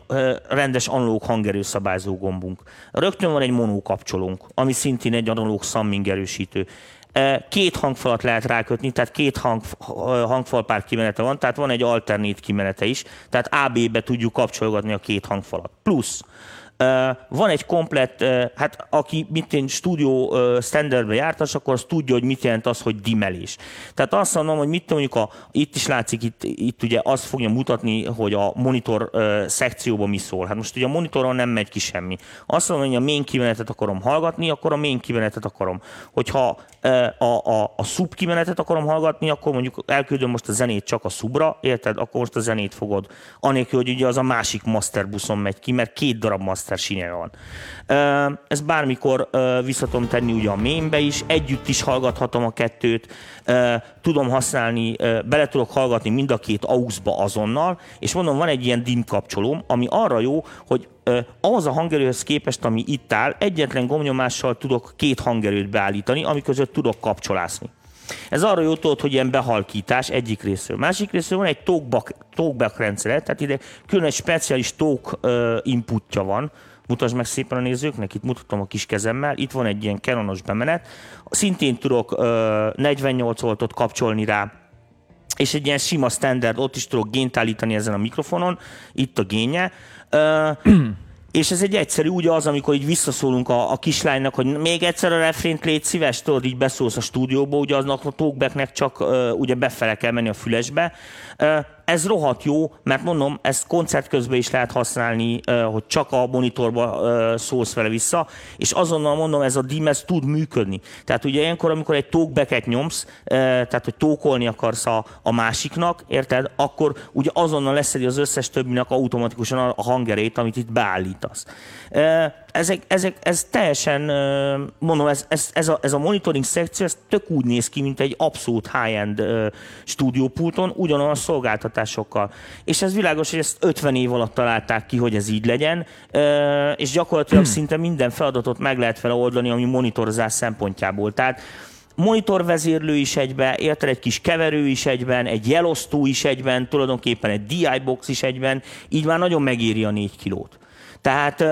rendes analóg hangerőszabályzó gombunk. Rögtön van egy monó kapcsolónk, ami szintén egy analóg summing erősítő. Két hangfalat lehet rákötni, tehát két hang, hangfalpár kimenete van, tehát van egy alternét kimenete is, tehát AB-be tudjuk kapcsolgatni a két hangfalat. Plusz van egy komplett, hát aki mit én stúdió standardbe jártas, akkor az tudja, hogy mit jelent az, hogy dimelés. Tehát azt mondom, hogy mit mondjuk, a, itt is látszik, itt, itt ugye azt fogja mutatni, hogy a monitor szekcióban mi szól. Hát most ugye a monitoron nem megy ki semmi. Azt mondom, hogy a main kimenetet akarom hallgatni, akkor a main kimenetet akarom. Hogyha a, a, a sub kimenetet akarom hallgatni, akkor mondjuk elküldöm most a zenét csak a subra, érted? Akkor most a zenét fogod. Anélkül, hogy ugye az a másik master buszon megy ki, mert két darab master sinye van. Ez bármikor vissza tudom tenni ugye a mainbe is, együtt is hallgathatom a kettőt, tudom használni, bele tudok hallgatni mind a két AUX-ba azonnal, és mondom, van egy ilyen DIM kapcsolóm, ami arra jó, hogy ahhoz a hangerőhöz képest, ami itt áll, egyetlen gomnyomással tudok két hangerőt beállítani, ami között tudok kapcsolászni. Ez arra tudod, hogy ilyen behalkítás egyik részről. Másik részről van egy talkback, talkback rendszere, tehát ide külön egy speciális talk inputja van, Mutasd meg szépen a nézőknek, itt mutatom a kis kezemmel, itt van egy ilyen Canonos bemenet, szintén tudok uh, 48 voltot kapcsolni rá, és egy ilyen sima standard, ott is tudok gént állítani ezen a mikrofonon, itt a génje. És ez egy egyszerű, ugye az, amikor így visszaszólunk a, a kislánynak, hogy még egyszer a refrént légy szíves, tudod, így beszólsz a stúdióba, ugye aznak a talkbacknek csak uh, ugye befele kell menni a fülesbe. Uh, ez rohadt jó, mert mondom, ezt koncert közben is lehet használni, hogy csak a monitorba szólsz vele vissza, és azonnal mondom, ez a DIM ez tud működni. Tehát ugye ilyenkor, amikor egy talkbacket nyomsz, tehát hogy tókolni akarsz a, a másiknak, érted, akkor ugye azonnal leszedi az összes többinek automatikusan a hangerét, amit itt beállítasz ezek, ezek, ez teljesen, mondom, ez, ez, ez, a, ez a monitoring szekció, ez tök úgy néz ki, mint egy abszolút high-end stúdiópulton, ugyanolyan szolgáltatásokkal. És ez világos, hogy ezt 50 év alatt találták ki, hogy ez így legyen, és gyakorlatilag szinte minden feladatot meg lehet vele oldani, ami monitorozás szempontjából. Tehát monitorvezérlő is egyben, érted, egy kis keverő is egyben, egy jelosztó is egyben, tulajdonképpen egy DI box is egyben, így már nagyon megéri a 4 kilót. Tehát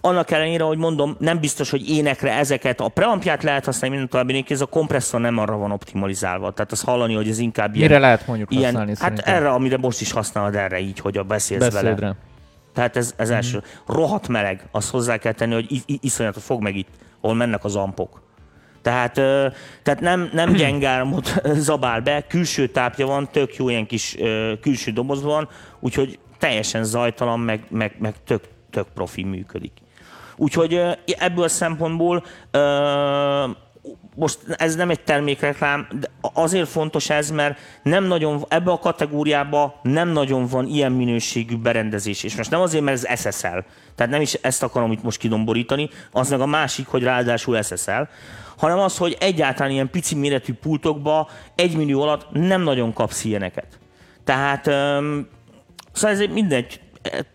annak ellenére, hogy mondom, nem biztos, hogy énekre ezeket, a preampját lehet használni, minden további ez a kompresszor nem arra van optimalizálva. Tehát az hallani, hogy ez inkább ilyen... Mire lehet mondjuk ilyen, használni Hát szerintem? erre, amire most is használod erre így, hogy a beszélsz Beszédre. vele. Tehát ez, ez mm. első. Rohadt meleg, azt hozzá kell tenni, hogy iszonyatot fog meg itt, ahol mennek az ampok. Tehát, tehát nem, nem gyengármot zabál be, külső tápja van, tök jó ilyen kis külső doboz van, úgyhogy teljesen zajtalan, meg, meg, meg tök, tök profi működik. Úgyhogy ebből a szempontból most ez nem egy termékreklám, de azért fontos ez, mert nem nagyon, ebbe a kategóriába nem nagyon van ilyen minőségű berendezés. És most nem azért, mert ez SSL, tehát nem is ezt akarom itt most kidomborítani, az meg a másik, hogy ráadásul SSL, hanem az, hogy egyáltalán ilyen pici méretű pultokba egy millió alatt nem nagyon kapsz ilyeneket. Tehát szóval ez mindegy,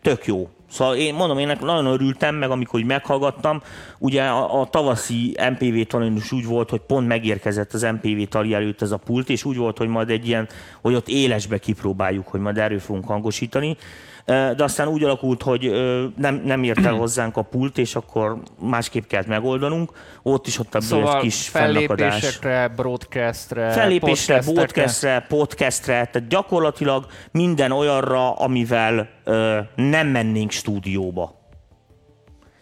tök jó. Szóval én mondom, én nagyon örültem, meg amikor meghallgattam, ugye a, a tavaszi MPV talán is úgy volt, hogy pont megérkezett az MPV tali előtt ez a pult, és úgy volt, hogy majd egy ilyen, hogy ott élesbe kipróbáljuk, hogy majd erről fogunk hangosítani de aztán úgy alakult, hogy nem, nem ért el hozzánk a pult, és akkor másképp kellett megoldanunk. Ott is ott a szóval kis fellépésekre, broadcastre, fellépésre, broadcastre, podcastre, tehát gyakorlatilag minden olyanra, amivel nem mennénk stúdióba.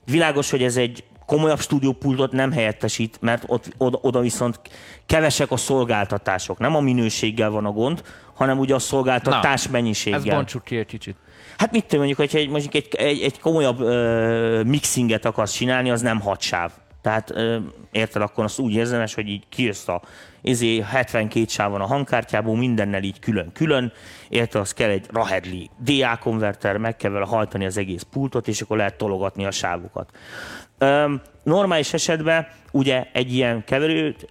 Világos, hogy ez egy komolyabb stúdiópultot nem helyettesít, mert ott, oda, oda viszont kevesek a szolgáltatások. Nem a minőséggel van a gond, hanem ugye a szolgáltatás Na, mennyiséggel. Ez bontsuk ki egy kicsit. Hát mit tudom, mondjuk, hogyha egy, mondjuk egy, egy, egy komolyabb uh, mixinget akarsz csinálni, az nem hat sáv. Tehát uh, érted, akkor azt úgy érzemes, hogy így kijössz a izé, 72 sávon a hangkártyából, mindennel így külön-külön, érted, az kell egy Rahedli DA konverter, meg kell vele hajtani az egész pultot, és akkor lehet tologatni a sávokat. Normális esetben ugye egy ilyen keverőt,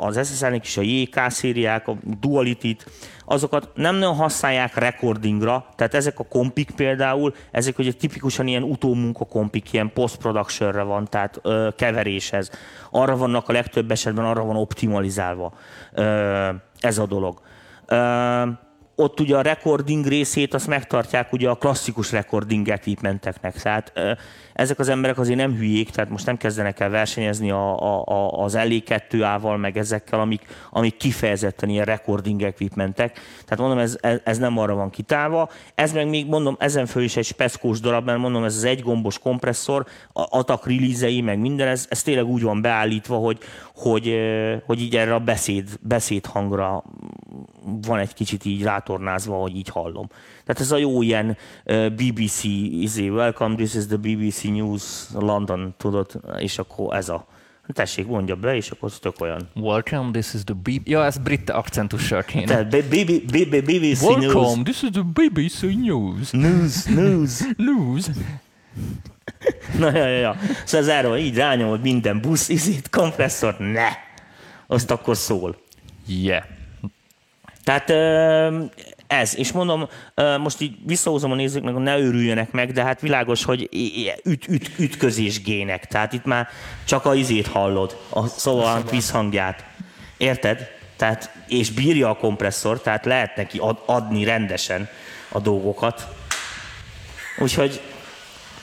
az SSL-nek is a JK szériák, a Duality-t, azokat nem nagyon használják recordingra, tehát ezek a kompik például, ezek ugye tipikusan ilyen utómunka kompik, ilyen post-productionre van, tehát ö, keveréshez. Arra vannak a legtöbb esetben, arra van optimalizálva ö, ez a dolog. Ö, ott ugye a recording részét azt megtartják ugye a klasszikus recording equipmenteknek. Tehát ezek az emberek azért nem hülyék, tehát most nem kezdenek el versenyezni a, a, a, az LE2A-val, meg ezekkel, amik, amik kifejezetten ilyen recording equipmentek. Tehát mondom, ez, ez, nem arra van kitálva. Ez meg még mondom, ezen föl is egy speckós darab, mert mondom, ez az egygombos kompresszor, a atak release meg minden, ez, ez tényleg úgy van beállítva, hogy, hogy, hogy így erre a beszéd, beszéd hangra van egy kicsit így rátornázva, hogy így hallom. Tehát ez a jó ilyen BBC, izé, welcome, this is the BBC News London, tudod, és akkor ez a Tessék, mondja be, és akkor tök olyan. Welcome, this is the BBC... Ja, ez brit akcentussal kéne. Tehát BBC Welcome, News. this is the BBC News. News, news. news. Na, ja, ja, ja. Szóval ez erről így rányomod minden busz, izét, kompresszor, ne! Azt akkor szól. Yeah. Tehát ez, és mondom, most így visszahozom a nézőknek, ne őrüljenek meg, de hát világos, hogy üt, üt, ütközés gének, tehát itt már csak a izét hallod, a szóval visszhangját. Érted? Tehát, és bírja a kompresszor, tehát lehet neki ad, adni rendesen a dolgokat. Úgyhogy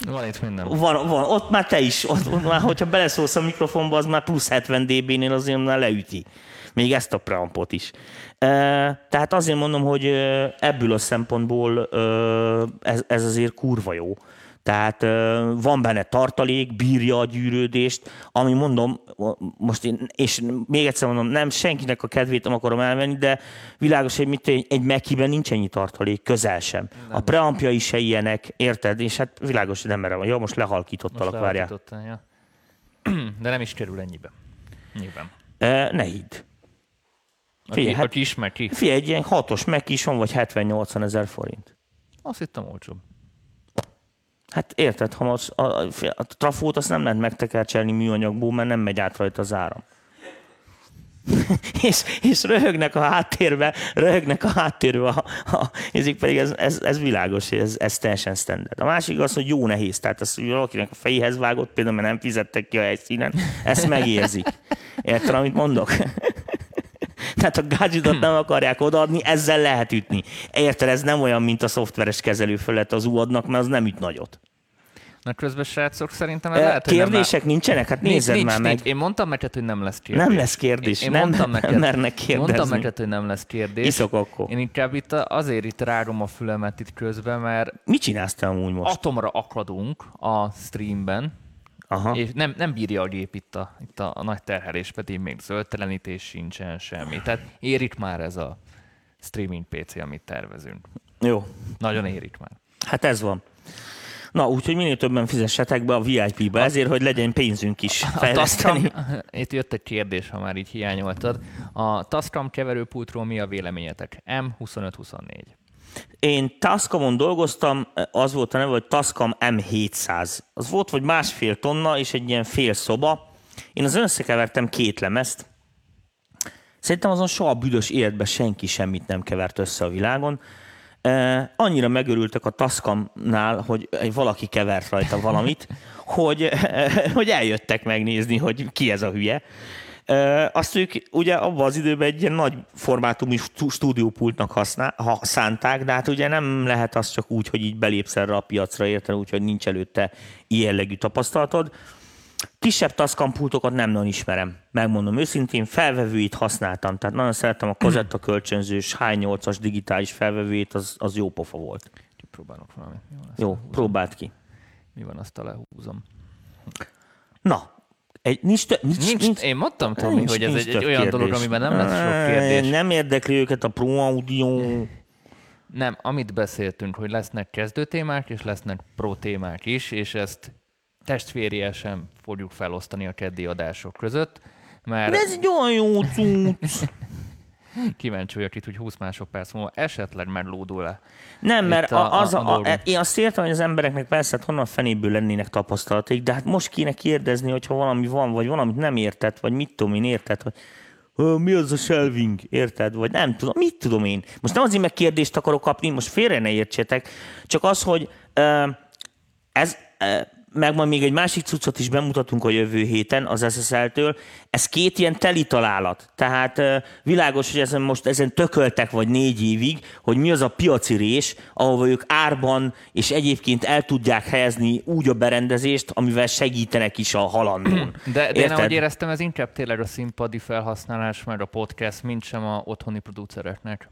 van itt minden. Van, van, ott már te is, ott, ott már, hogyha beleszólsz a mikrofonba, az már plusz 70 dB-nél azért már leüti. Még ezt a preampot is. Tehát azért mondom, hogy ebből a szempontból ez, ez azért kurva jó. Tehát van benne tartalék, bírja a gyűrődést, ami mondom, most én, és még egyszer mondom, nem senkinek a kedvét nem akarom elvenni, de világos, hogy mit, egy Mekiben nincs ennyi tartalék, közel sem. Nem. A preampja is se ilyenek, érted? És hát világos, hogy nem van. Jó, most lehalkítottalak, várjál. Ja. De nem is kerül ennyibe. Nyilván. Ne hidd. Figyelj, hát, aki ismer ki. Figyelj, egy ilyen hatos meg is van, vagy 70-80 ezer forint. Azt hittem olcsóbb. Hát érted, ha most a, a, a trafót azt nem lehet megtekercselni műanyagból, mert nem megy át rajta az áram. és, és röhögnek a háttérbe, röhögnek a háttérbe, a, a, ezek pedig ez, ez, ez világos, ez, ez teljesen standard. A másik az, hogy jó nehéz, tehát az, hogy valakinek a fejéhez vágott, például mert nem fizettek ki a helyszínen, ezt megérzik. Érted, amit mondok? Tehát a gadgetot nem akarják odaadni, ezzel lehet ütni. Érted, ez nem olyan, mint a szoftveres kezelő fölött az UAD-nak, mert az nem üt nagyot. Na közben srácok, szerintem ez lehet, Kérdések nem nincsenek? Hát nézzed nincs, már nincs. meg. Én mondtam neked, hogy nem lesz kérdés. Nem lesz kérdés. Én, én nem, mondtam neked, nem mernek kérdezni. Mondtam neked, hogy nem lesz kérdés. Iszok akkor. Én inkább itt azért itt rárom a fülemet itt közben, mert... Mit csinálsz te amúgy most? Atomra akadunk a streamben, Aha. És nem, nem bírja a gép itt a, itt a, a nagy terhelés, pedig még zöldtelenítés sincsen semmi. Tehát érik már ez a streaming PC, amit tervezünk. Jó. Nagyon érik már. Hát ez van. Na, úgyhogy minél többen fizessetek be a VIP-be, ezért, hogy legyen pénzünk is fejleszteni. A itt jött egy kérdés, ha már így hiányoltad. A Tascam keverőpultról mi a véleményetek? M2524. Én Tascamon dolgoztam, az volt a neve, hogy Tascam M700. Az volt vagy másfél tonna, és egy ilyen fél szoba. Én az összekevertem két lemezt. Szerintem azon soha büdös életben senki semmit nem kevert össze a világon. Annyira megörültek a Tascamnál, hogy valaki kevert rajta valamit, hogy, hogy eljöttek megnézni, hogy ki ez a hülye. Azt ők ugye abban az időben egy ilyen nagy formátumú stúdiópultnak használ, ha szánták, de hát ugye nem lehet az csak úgy, hogy így belépsz erre a piacra, érted, úgyhogy nincs előtte ilyen jellegű tapasztalatod. Kisebb Tascam pultokat nem nagyon ismerem, megmondom őszintén, felvevőit használtam, tehát nagyon szeretem a Kazetta kölcsönzős H8-as digitális felvevőit, az, az jó pofa volt. Próbálok valamit. Jó, jó próbáld ki. Mi van, azt lehúzom. Na, egy, nincs, tö- nincs, nincs, nincs, én mondtam, Tomi, nincs, hogy ez nincs egy, egy olyan kérdés. dolog, amiben nem lesz sok kérdés. Nem érdekli őket a Pro Audio. Nem, amit beszéltünk, hogy lesznek kezdő témák, és lesznek pro témák is, és ezt testvériesen fogjuk felosztani a keddi adások között. Mert... De ez egy olyan jó cucc. Kíváncsi vagyok itt, hogy 20 másodperc múlva esetleg meglódul-e. Nem, Itt mert a- a, az a- a, a én azt értem, hogy az embereknek persze hát honnan fenéből lennének tapasztalaték, de hát most kéne kérdezni, hogyha valami van, vagy valamit nem érted, vagy mit tudom én érted, hogy "Ö, mi az a shelving, érted? Vagy nem tudom, mit tudom én. Most nem azért meg kérdést akarok kapni, most félre ne értsétek, csak az, hogy ez, meg majd még egy másik cuccot is bemutatunk a jövő héten az SSL-től. Ez két ilyen teli találat. Tehát világos, hogy ezen most ezen tököltek vagy négy évig, hogy mi az a piaci rés, ahol ők árban és egyébként el tudják helyezni úgy a berendezést, amivel segítenek is a halandón. De, de én ahogy éreztem, ez inkább tényleg a színpadi felhasználás, meg a podcast, mint sem a otthoni producereknek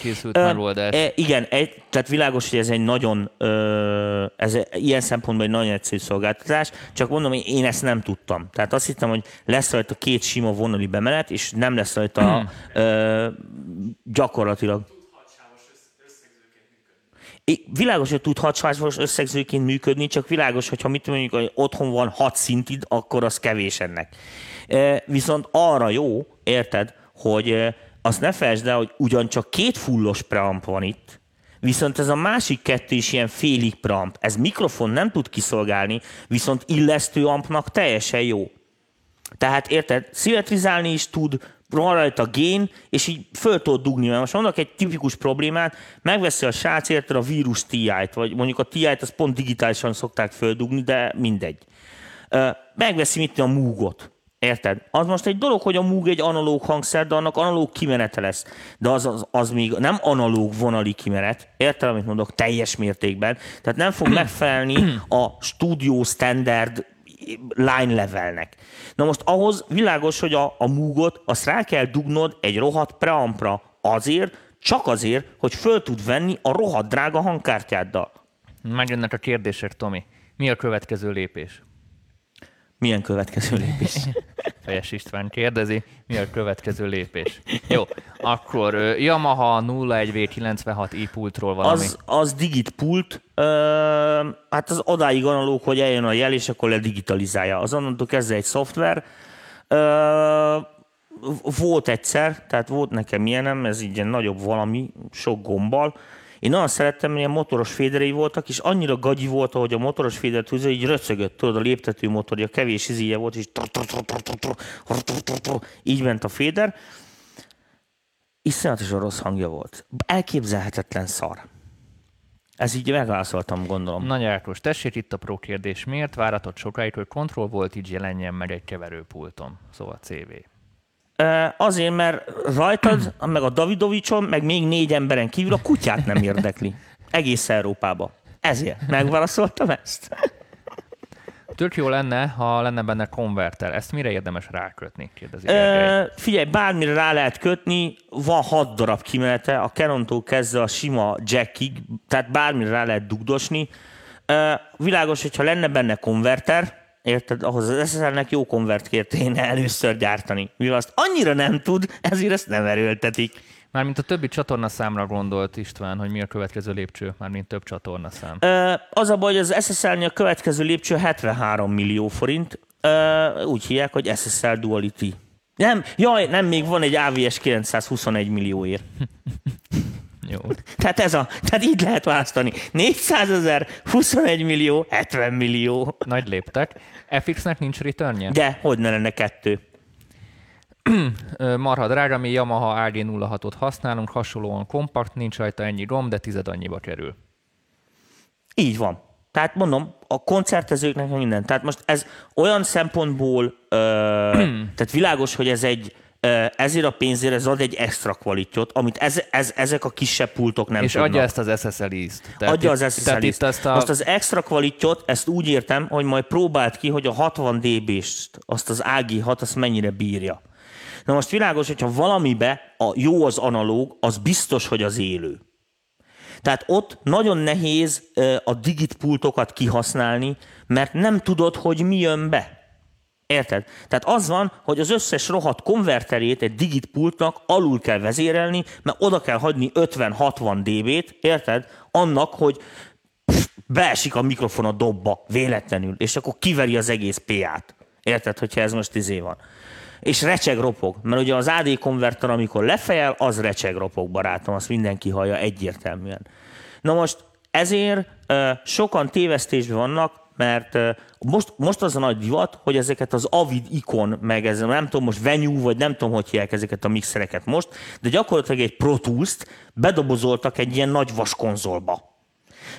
készült Ö, megoldás. E, igen, egy, tehát világos, hogy ez egy nagyon, ö, ez egy- ilyen szempontból egy nagyon egyszerű szolgáltatás, csak mondom, hogy én ezt nem tudtam. Tehát azt hittem, hogy lesz rajta két sima vonali bemenet, és nem lesz rajta ö, gyakorlatilag. É, Világos, hogy tud hatsávos összegzőként működni, csak világos, hogy ha mit mondjuk, hogy otthon van hat szintid, akkor az kevés ennek. E, Viszont arra jó, érted, hogy e, azt ne felejtsd el, hogy ugyancsak két fullos preamp van itt, viszont ez a másik kettő is ilyen félig preamp. Ez mikrofon nem tud kiszolgálni, viszont illesztő ampnak teljesen jó. Tehát érted, szimmetrizálni is tud, van rajta gén, és így föl tudod dugni. Mert most mondok egy tipikus problémát, megveszi a srác érted a vírus TI-t, vagy mondjuk a TI-t, azt pont digitálisan szokták földugni, de mindegy. Megveszi mit a Moogot. Érted? Az most egy dolog, hogy a Moog egy analóg hangszer, de annak analóg kimenete lesz. De az, az, az még nem analóg vonali kimenet. Érted, amit mondok? Teljes mértékben. Tehát nem fog megfelelni a stúdió standard line levelnek. Na most ahhoz világos, hogy a, a Moogot azt rá kell dugnod egy rohadt preampra azért, csak azért, hogy föl tud venni a rohadt drága hangkártyáddal. Megjönnek a kérdések, Tomi. Mi a következő lépés? Milyen következő lépés? Fejes István kérdezi, mi a következő lépés. Jó, akkor Yamaha 01V96i pultról valami. Az, az digit pult, ö, hát az odáig analóg, hogy eljön a jel, és akkor ledigitalizálja. Az onnantól kezdve egy szoftver. Ö, volt egyszer, tehát volt nekem ilyenem, ez így ilyen nagyobb valami, sok gombbal. Én nagyon szerettem, ilyen motoros féderei voltak, és annyira gagyi volt, hogy a motoros fédert húzza, így röcögött, tudod, a léptető motorja, kevés izíje volt, és így ment a féder. Iszonyatosan rossz hangja volt. Elképzelhetetlen szar. Ez így megválaszoltam, gondolom. Nagy Ákos, tessék itt a pro kérdés. Miért váratott sokáig, hogy Control Voltage jelenjen meg egy keverőpulton? Szóval CV. Azért, mert rajtad, meg a Davidovicson, meg még négy emberen kívül a kutyát nem érdekli. Egész Európába. Ezért megválaszoltam ezt. Tök jó lenne, ha lenne benne konverter. Ezt mire érdemes rákötni? Kérdezi. Ö, figyelj, bármire rá lehet kötni, van hat darab kimenete, a Canontól kezdve a sima jackig, tehát bármire rá lehet dugdosni. Ö, világos, hogyha lenne benne konverter, érted, ahhoz az SSL-nek jó konvertkért kéne először gyártani. Mivel azt annyira nem tud, ezért ezt nem erőltetik. Mármint a többi csatorna számra gondolt István, hogy mi a következő lépcső, mármint több csatorna szám. Ö, az a baj, hogy az SSL-nél a következő lépcső 73 millió forint. Ö, úgy hívják, hogy SSL Duality. Nem, jaj, nem, még van egy AVS 921 millióért. Jó. Tehát ez a, tehát így lehet választani. 400 ezer, 21 millió, 70 millió. Nagy léptek. FX-nek nincs returnje? De hogy ne lenne kettő? Marha drága, mi Yamaha AG06-ot használunk, hasonlóan kompakt, nincs rajta ennyi rom, de tized annyiba kerül. Így van. Tehát mondom, a koncertezőknek minden. Tehát most ez olyan szempontból, ö, tehát világos, hogy ez egy ezért a pénzért ez ad egy extra kvalityot, amit ez, ez, ezek a kisebb pultok nem és tudnak. adja ezt az SSL ízt. Tehát adja itt- az SSL Tehát itt azt a... Most az extra kvalityot, ezt úgy értem, hogy majd próbált ki, hogy a 60 dB-st, azt az AG6, azt mennyire bírja. Na most világos, hogyha valamibe a jó az analóg, az biztos, hogy az élő. Tehát ott nagyon nehéz a digit pultokat kihasználni, mert nem tudod, hogy mi jön be. Érted? Tehát az van, hogy az összes rohadt konverterét egy digit pultnak alul kell vezérelni, mert oda kell hagyni 50-60 dB-t, érted? Annak, hogy pff, beesik a mikrofon a dobba véletlenül, és akkor kiveri az egész PA-t. Érted, hogyha ez most izé van. És recseg ropog, mert ugye az AD konverter, amikor lefejel, az recseg ropog, barátom, azt mindenki hallja egyértelműen. Na most ezért uh, sokan tévesztésben vannak, mert most, most az a nagy divat, hogy ezeket az Avid ikon, meg ez nem tudom, most Venue, vagy nem tudom, hogy hívják ezeket a mixereket most, de gyakorlatilag egy Pro Tools-t bedobozoltak egy ilyen nagy vaskonzolba.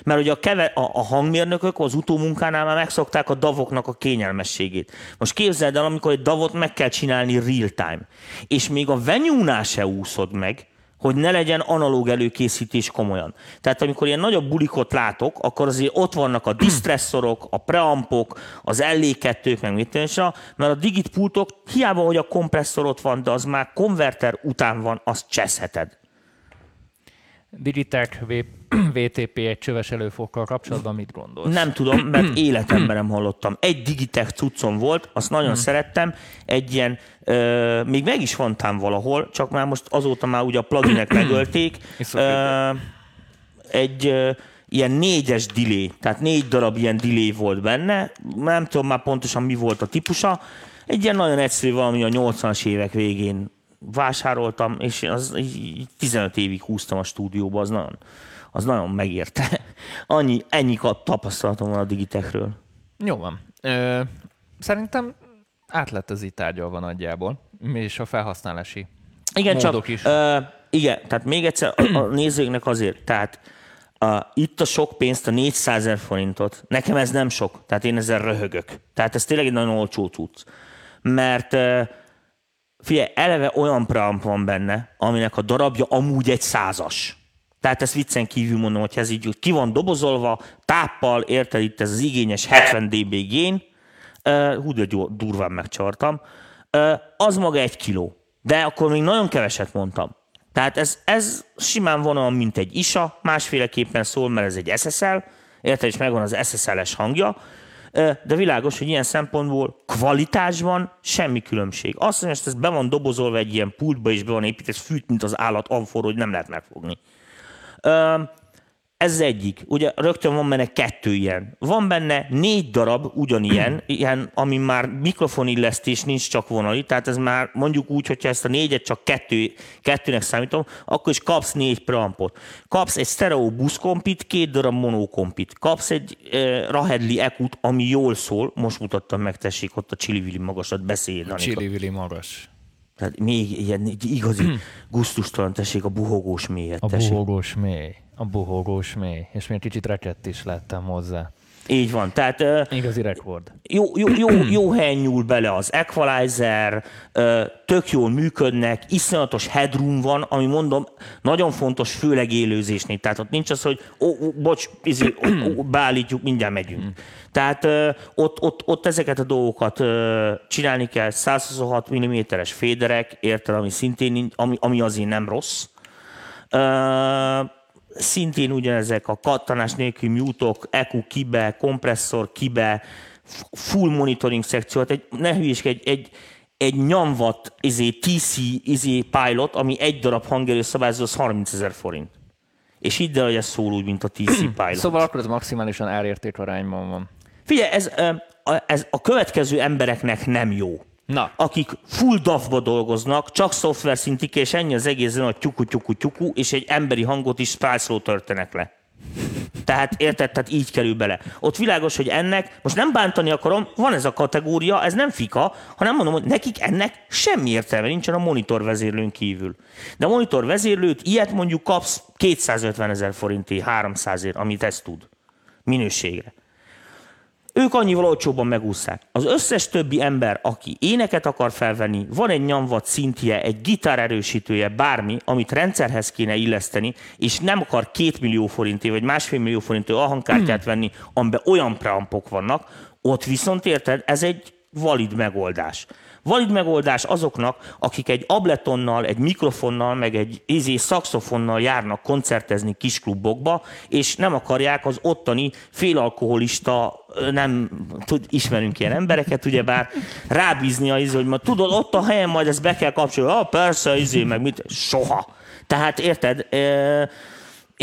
Mert ugye a, keve, a, a hangmérnökök az utómunkánál már megszokták a davoknak a kényelmességét. Most képzeld el, amikor egy davot meg kell csinálni real time. És még a venue se úszod meg, hogy ne legyen analóg előkészítés komolyan. Tehát amikor ilyen nagyobb bulikot látok, akkor azért ott vannak a distresszorok, a preampok, az LE2-k, meg mit mert a digit pultok, hiába, hogy a kompresszor ott van, de az már konverter után van, azt cseszheted. Digitech VTP egy csöves előfokkal kapcsolatban mit gondolsz? Nem tudom, mert életemben nem hallottam. Egy Digitech cuccom volt, azt nagyon hmm. szerettem, egy ilyen, ö, még meg is vontám valahol, csak már most azóta már ugye a pluginek megölték. Ö, egy ö, ilyen négyes delay, tehát négy darab ilyen delay volt benne, nem tudom már pontosan mi volt a típusa, egy ilyen nagyon egyszerű valami a 80-as évek végén vásároltam, és az 15 évig húztam a stúdióba, az nagyon, az nagyon megérte. Annyi, ennyi tapasztalatom van a Digitechről. Jó van. Ö, szerintem át lett az itt tárgyalva nagyjából, és a felhasználási igen, csak, is. Ö, igen, tehát még egyszer a, a nézőknek azért, tehát a, itt a sok pénzt, a 400 ezer forintot, nekem ez nem sok, tehát én ezzel röhögök. Tehát ez tényleg egy nagyon olcsó tudsz. Mert Figyelj, eleve olyan preamp van benne, aminek a darabja amúgy egy százas. Tehát ezt viccen kívül mondom, hogy ez így ki van dobozolva, táppal, érted itt ez az igényes 70 dB gén, hú, de durván megcsartam, uh, az maga egy kiló. De akkor még nagyon keveset mondtam. Tehát ez, ez simán van olyan, mint egy ISA, másféleképpen szól, mert ez egy SSL, érted, és megvan az SSL-es hangja, de világos, hogy ilyen szempontból kvalitásban semmi különbség. Azt mondja, hogy ez be van dobozolva egy ilyen pultba, és be van építve, fűt, mint az állat, amfor, hogy nem lehet megfogni. Ez egyik. Ugye rögtön van benne kettő ilyen. Van benne négy darab ugyanilyen, ilyen, ami már mikrofonillesztés nincs csak vonali, tehát ez már mondjuk úgy, hogyha ezt a négyet csak kettő, kettőnek számítom, akkor is kapsz négy preampot. Kapsz egy stereo buszkompit, két darab monokompit. Kapsz egy eh, Rahedli Ekut, ami jól szól, most mutattam meg, tessék, ott a Csili magasat beszélni. Csili magas. Tehát még ilyen igazi gusztustalan tessék a buhogós mélyet. A buhogós mély. A buhogós mély. És még kicsit rekett is láttam hozzá. Így van. Tehát, uh, Igazi rekord. Jó, jó, jó, jó helyen nyúl bele az equalizer, uh, tök jól működnek, iszonyatos headroom van, ami mondom, nagyon fontos, főleg élőzésnél. Tehát ott nincs az, hogy ó, ó bocs, izé, ó, ó, beállítjuk, mindjárt megyünk. Tehát uh, ott, ott, ott ezeket a dolgokat uh, csinálni kell, 126 mm-es féderek, érted, ami szintén, ami, ami azért nem rossz. Uh, szintén ugyanezek a kattanás nélkül mute-ok, EQ kibe, kompresszor kibe, full monitoring szekció, hát egy, ne hülyésk, egy, egy, egy nyomvat izé, TC izé, pilot, ami egy darab hangerő szabályozó, az 30 ezer forint. És el, hogy ez szól úgy, mint a TC pilot. Szóval akkor ez maximálisan árérték arányban van. Figyelj, ez, ez a következő embereknek nem jó. Na. akik full DAF-ba dolgoznak, csak szoftver szintik, és ennyi az egész a tyuku, tyuku, tyuku, és egy emberi hangot is spájszról törtenek le. Tehát érted, tehát így kerül bele. Ott világos, hogy ennek, most nem bántani akarom, van ez a kategória, ez nem fika, hanem mondom, hogy nekik ennek semmi értelme nincsen a monitor vezérlőn kívül. De a monitor vezérlőt, ilyet mondjuk kapsz 250 ezer forinti, 300 ér, amit ez tud. Minőségre. Ők annyival olcsóban megúszszák. Az összes többi ember, aki éneket akar felvenni, van egy nyomvat szintje, egy gitár erősítője, bármi, amit rendszerhez kéne illeszteni, és nem akar két millió forinté vagy másfél millió forinté hangkártyát venni, amiben olyan preampok vannak, ott viszont érted, ez egy valid megoldás. Valid megoldás azoknak, akik egy abletonnal, egy mikrofonnal, meg egy izé szaxofonnal járnak koncertezni kis klubokba, és nem akarják az ottani félalkoholista, nem tud, ismerünk ilyen embereket, ugyebár rábízni a izé, hogy ma tudod, ott a helyen majd ezt be kell kapcsolni, ah, persze, izé, meg mit, soha. Tehát érted, e-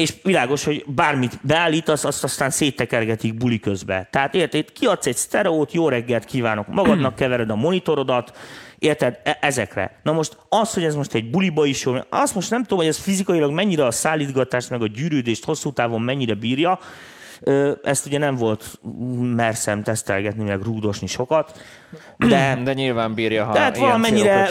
és világos, hogy bármit beállítasz, azt aztán széttekergetik buli közben. Tehát érted, kiadsz egy sztereót, jó reggelt kívánok magadnak, kevered a monitorodat, érted, e- ezekre. Na most az, hogy ez most egy buliba is jó, azt most nem tudom, hogy ez fizikailag mennyire a szállítgatást, meg a gyűrűdést hosszú távon mennyire bírja, ezt ugye nem volt merszem tesztelgetni, meg rúdosni sokat, de, De nyilván bírja, ha de hát ilyen valamennyire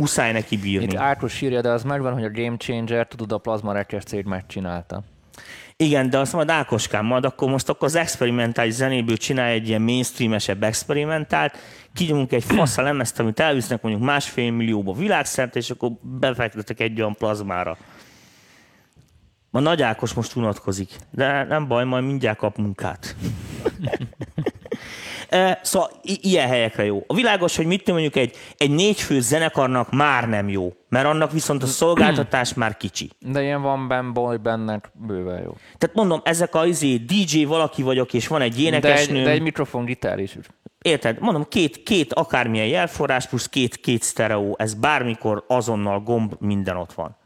muszáj neki bírni. Itt Ákos írja, de az megvan, hogy a Game Changer, tudod, a Plasma Records cég megcsinálta. Igen, de azt majd Ákoskám, majd akkor most akkor az experimentális zenéből csinálj egy ilyen mainstreamesebb experimentált, kinyomunk egy fasz a lemezt, amit elvisznek mondjuk másfél millióba világszerte, és akkor befektetek egy olyan plazmára. Ma Nagy Ákos most unatkozik, de nem baj, majd mindjárt kap munkát. Eh, Szóval ilyen helyekre jó. A világos, hogy mit mondjuk egy, egy négyfő zenekarnak már nem jó, mert annak viszont a szolgáltatás már kicsi. De ilyen van Ben Boy bennek bőven jó. Tehát mondom, ezek a izé, DJ valaki vagyok, és van egy De egy, énekesnő. de egy mikrofon gitár is. Érted? Mondom, két, két akármilyen jelforrás plusz két, két sztereó, ez bármikor azonnal gomb, minden ott van.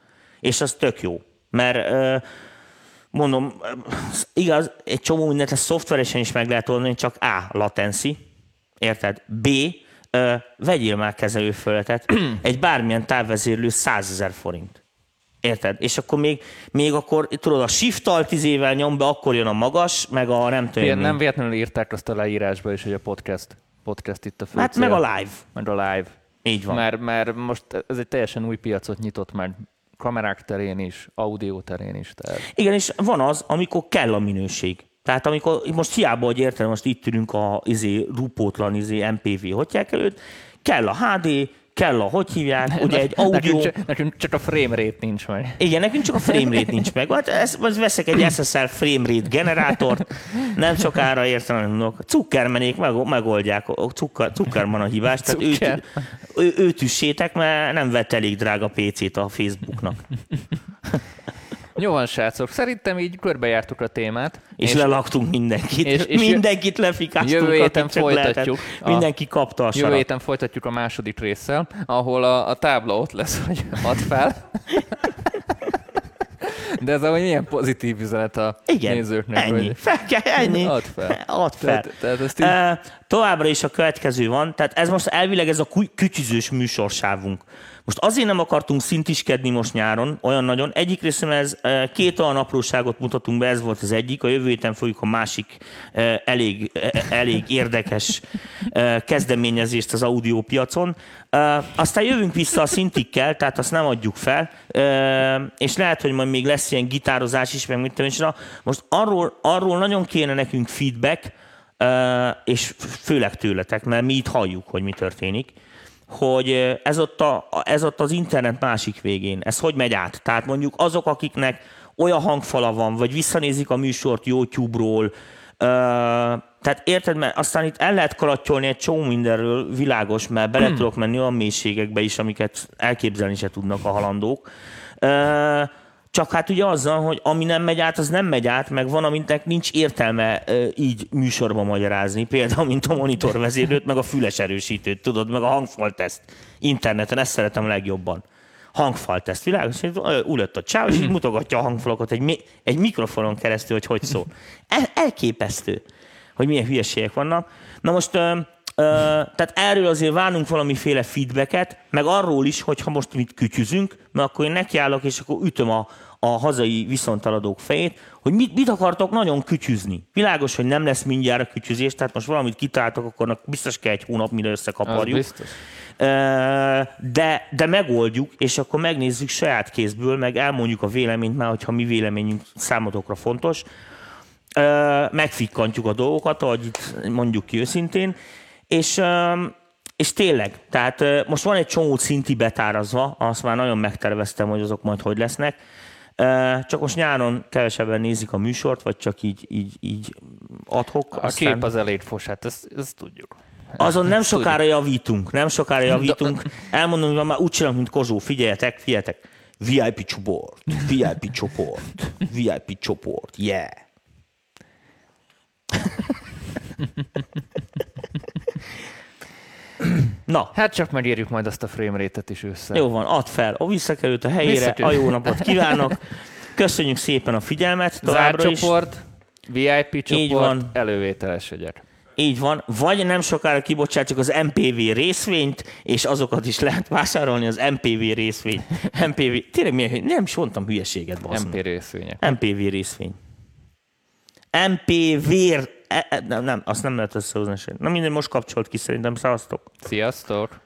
És az tök jó. Mert ö, mondom, igaz, egy csomó mindent ezt szoftveresen is meg lehet oldani, csak A. latency, érted? B. Ö, vegyél már kezelőföldet, egy bármilyen távvezérlő 100 ezer forint. Érted? És akkor még, még akkor, tudod, a shift alt izével nyom be, akkor jön a magas, meg a nem tudom Ilyen nem véletlenül írták azt a leírásba is, hogy a podcast, podcast itt a fő Hát cél. meg a live. Meg a live. Így van. Mert, mert most ez egy teljesen új piacot nyitott meg kamerák terén is, audio terén is. Tehát. Igen, és van az, amikor kell a minőség. Tehát amikor, most hiába, hogy érted, most itt ülünk a izé, rupótlan izé, MPV hotyák előtt, kell a HD, kell a, hogy hívják, ugye egy audio... Nekünk, csak, nekünk csak a frame rate nincs meg. Igen, nekünk csak a framerate nincs meg. Hát ez, ez veszek egy SSL framerate generátort, nem sokára értem, mondok, cukkermenék meg, megoldják, a cukker, cukkerman a hívás, tehát őt, ő, őt üssétek, mert nem vett elég drága PC-t a Facebooknak. Jó van, srácok. Szerintem így körbejártuk a témát. És, és lelaktunk mindenkit. és- És, mindenkit lefikáztunk, jövő héten folytatjuk a- Mindenki kapta a Jövő sarat. héten folytatjuk a második résszel, ahol a, a tábla ott lesz, hogy add fel. De ez ahogy milyen pozitív üzenet a Igen, nézőknek. ennyi. Hogy Fel kell, ennyi. Add fel. Add fel. Tehát, tehát ezt így, Uh, továbbra is a következő van, tehát ez most elvileg ez a kü- kütyüzős műsorsávunk. Most azért nem akartunk szintiskedni most nyáron, olyan nagyon. Egyik részben ez uh, két olyan apróságot mutatunk be, ez volt az egyik, a jövő héten fogjuk a másik uh, elég, uh, elég érdekes kezdeményezést az audiópiacon. Uh, aztán jövünk vissza a szintikkel, tehát azt nem adjuk fel, és lehet, hogy majd még lesz ilyen gitározás is, meg mit tudom, most arról, arról nagyon kéne nekünk feedback, és főleg tőletek, mert mi itt halljuk, hogy mi történik, hogy ez ott, a, ez ott az internet másik végén, ez hogy megy át? Tehát mondjuk azok, akiknek olyan hangfala van, vagy visszanézik a műsort YouTube-ról, tehát érted, mert aztán itt el lehet kalattyolni egy csomó mindenről, világos, mert bele tudok menni olyan mélységekbe is, amiket elképzelni se tudnak a halandók. Ö, csak hát ugye azzal, hogy ami nem megy át, az nem megy át, meg van, aminek nincs értelme így műsorba magyarázni, például, mint a monitorvezérlőt, meg a füles erősítőt, tudod, meg a hangfalteszt. Interneten ezt szeretem legjobban. Hangfalteszt, világos, hogy ülött a csáv, és így mutogatja a hangfalakat egy, egy mikrofonon keresztül, hogy hogy szól. El, elképesztő, hogy milyen hülyeségek vannak. Na most, tehát erről azért várunk valamiféle feedbacket, meg arról is, hogy ha most mit kütyüzünk, mert akkor én nekiállok, és akkor ütöm a, a hazai viszontaladók fejét, hogy mit, mit akartok nagyon kütyüzni. Világos, hogy nem lesz mindjárt a kütyüzés, tehát most valamit kitáltok, akkor biztos kell egy hónap, mire az összekaparjuk. biztos. Ö, de, de megoldjuk, és akkor megnézzük saját kézből, meg elmondjuk a véleményt már, hogyha mi véleményünk számotokra fontos. Megfikkantjuk a dolgokat, ahogy itt mondjuk ki őszintén, és, és tényleg, tehát most van egy csomó szinti betárazva, azt már nagyon megterveztem, hogy azok majd hogy lesznek, csak most nyáron kevesebben nézik a műsort, vagy csak így, így, így adhok. A kép az elég fos, hát ezt, ezt tudjuk. Azon nem sokára javítunk, nem sokára javítunk. Elmondom, hogy már úgy csinálunk, mint Kozsó. Figyeljetek, figyeljetek. VIP csoport, VIP csoport, VIP csoport, yeah. Na, Hát csak megérjük majd azt a frame rate-et is össze. jó van, add fel, a visszakerült a helyére, Visszakerült. a jó napot kívánok. Köszönjük szépen a figyelmet továbbra csoport, VIP csoport, van. elővételes jegyek. Így van. Vagy nem sokára kibocsátjuk az MPV részvényt, és azokat is lehet vásárolni az MPV részvény. MPV, tényleg miért, nem is mondtam hülyeséget, basz MP részvények. MPV részvény. MPV, e, e, nem, nem, azt nem lehet összehozni. Na minden, most kapcsolt ki szerintem, szavaztok. Sziasztok!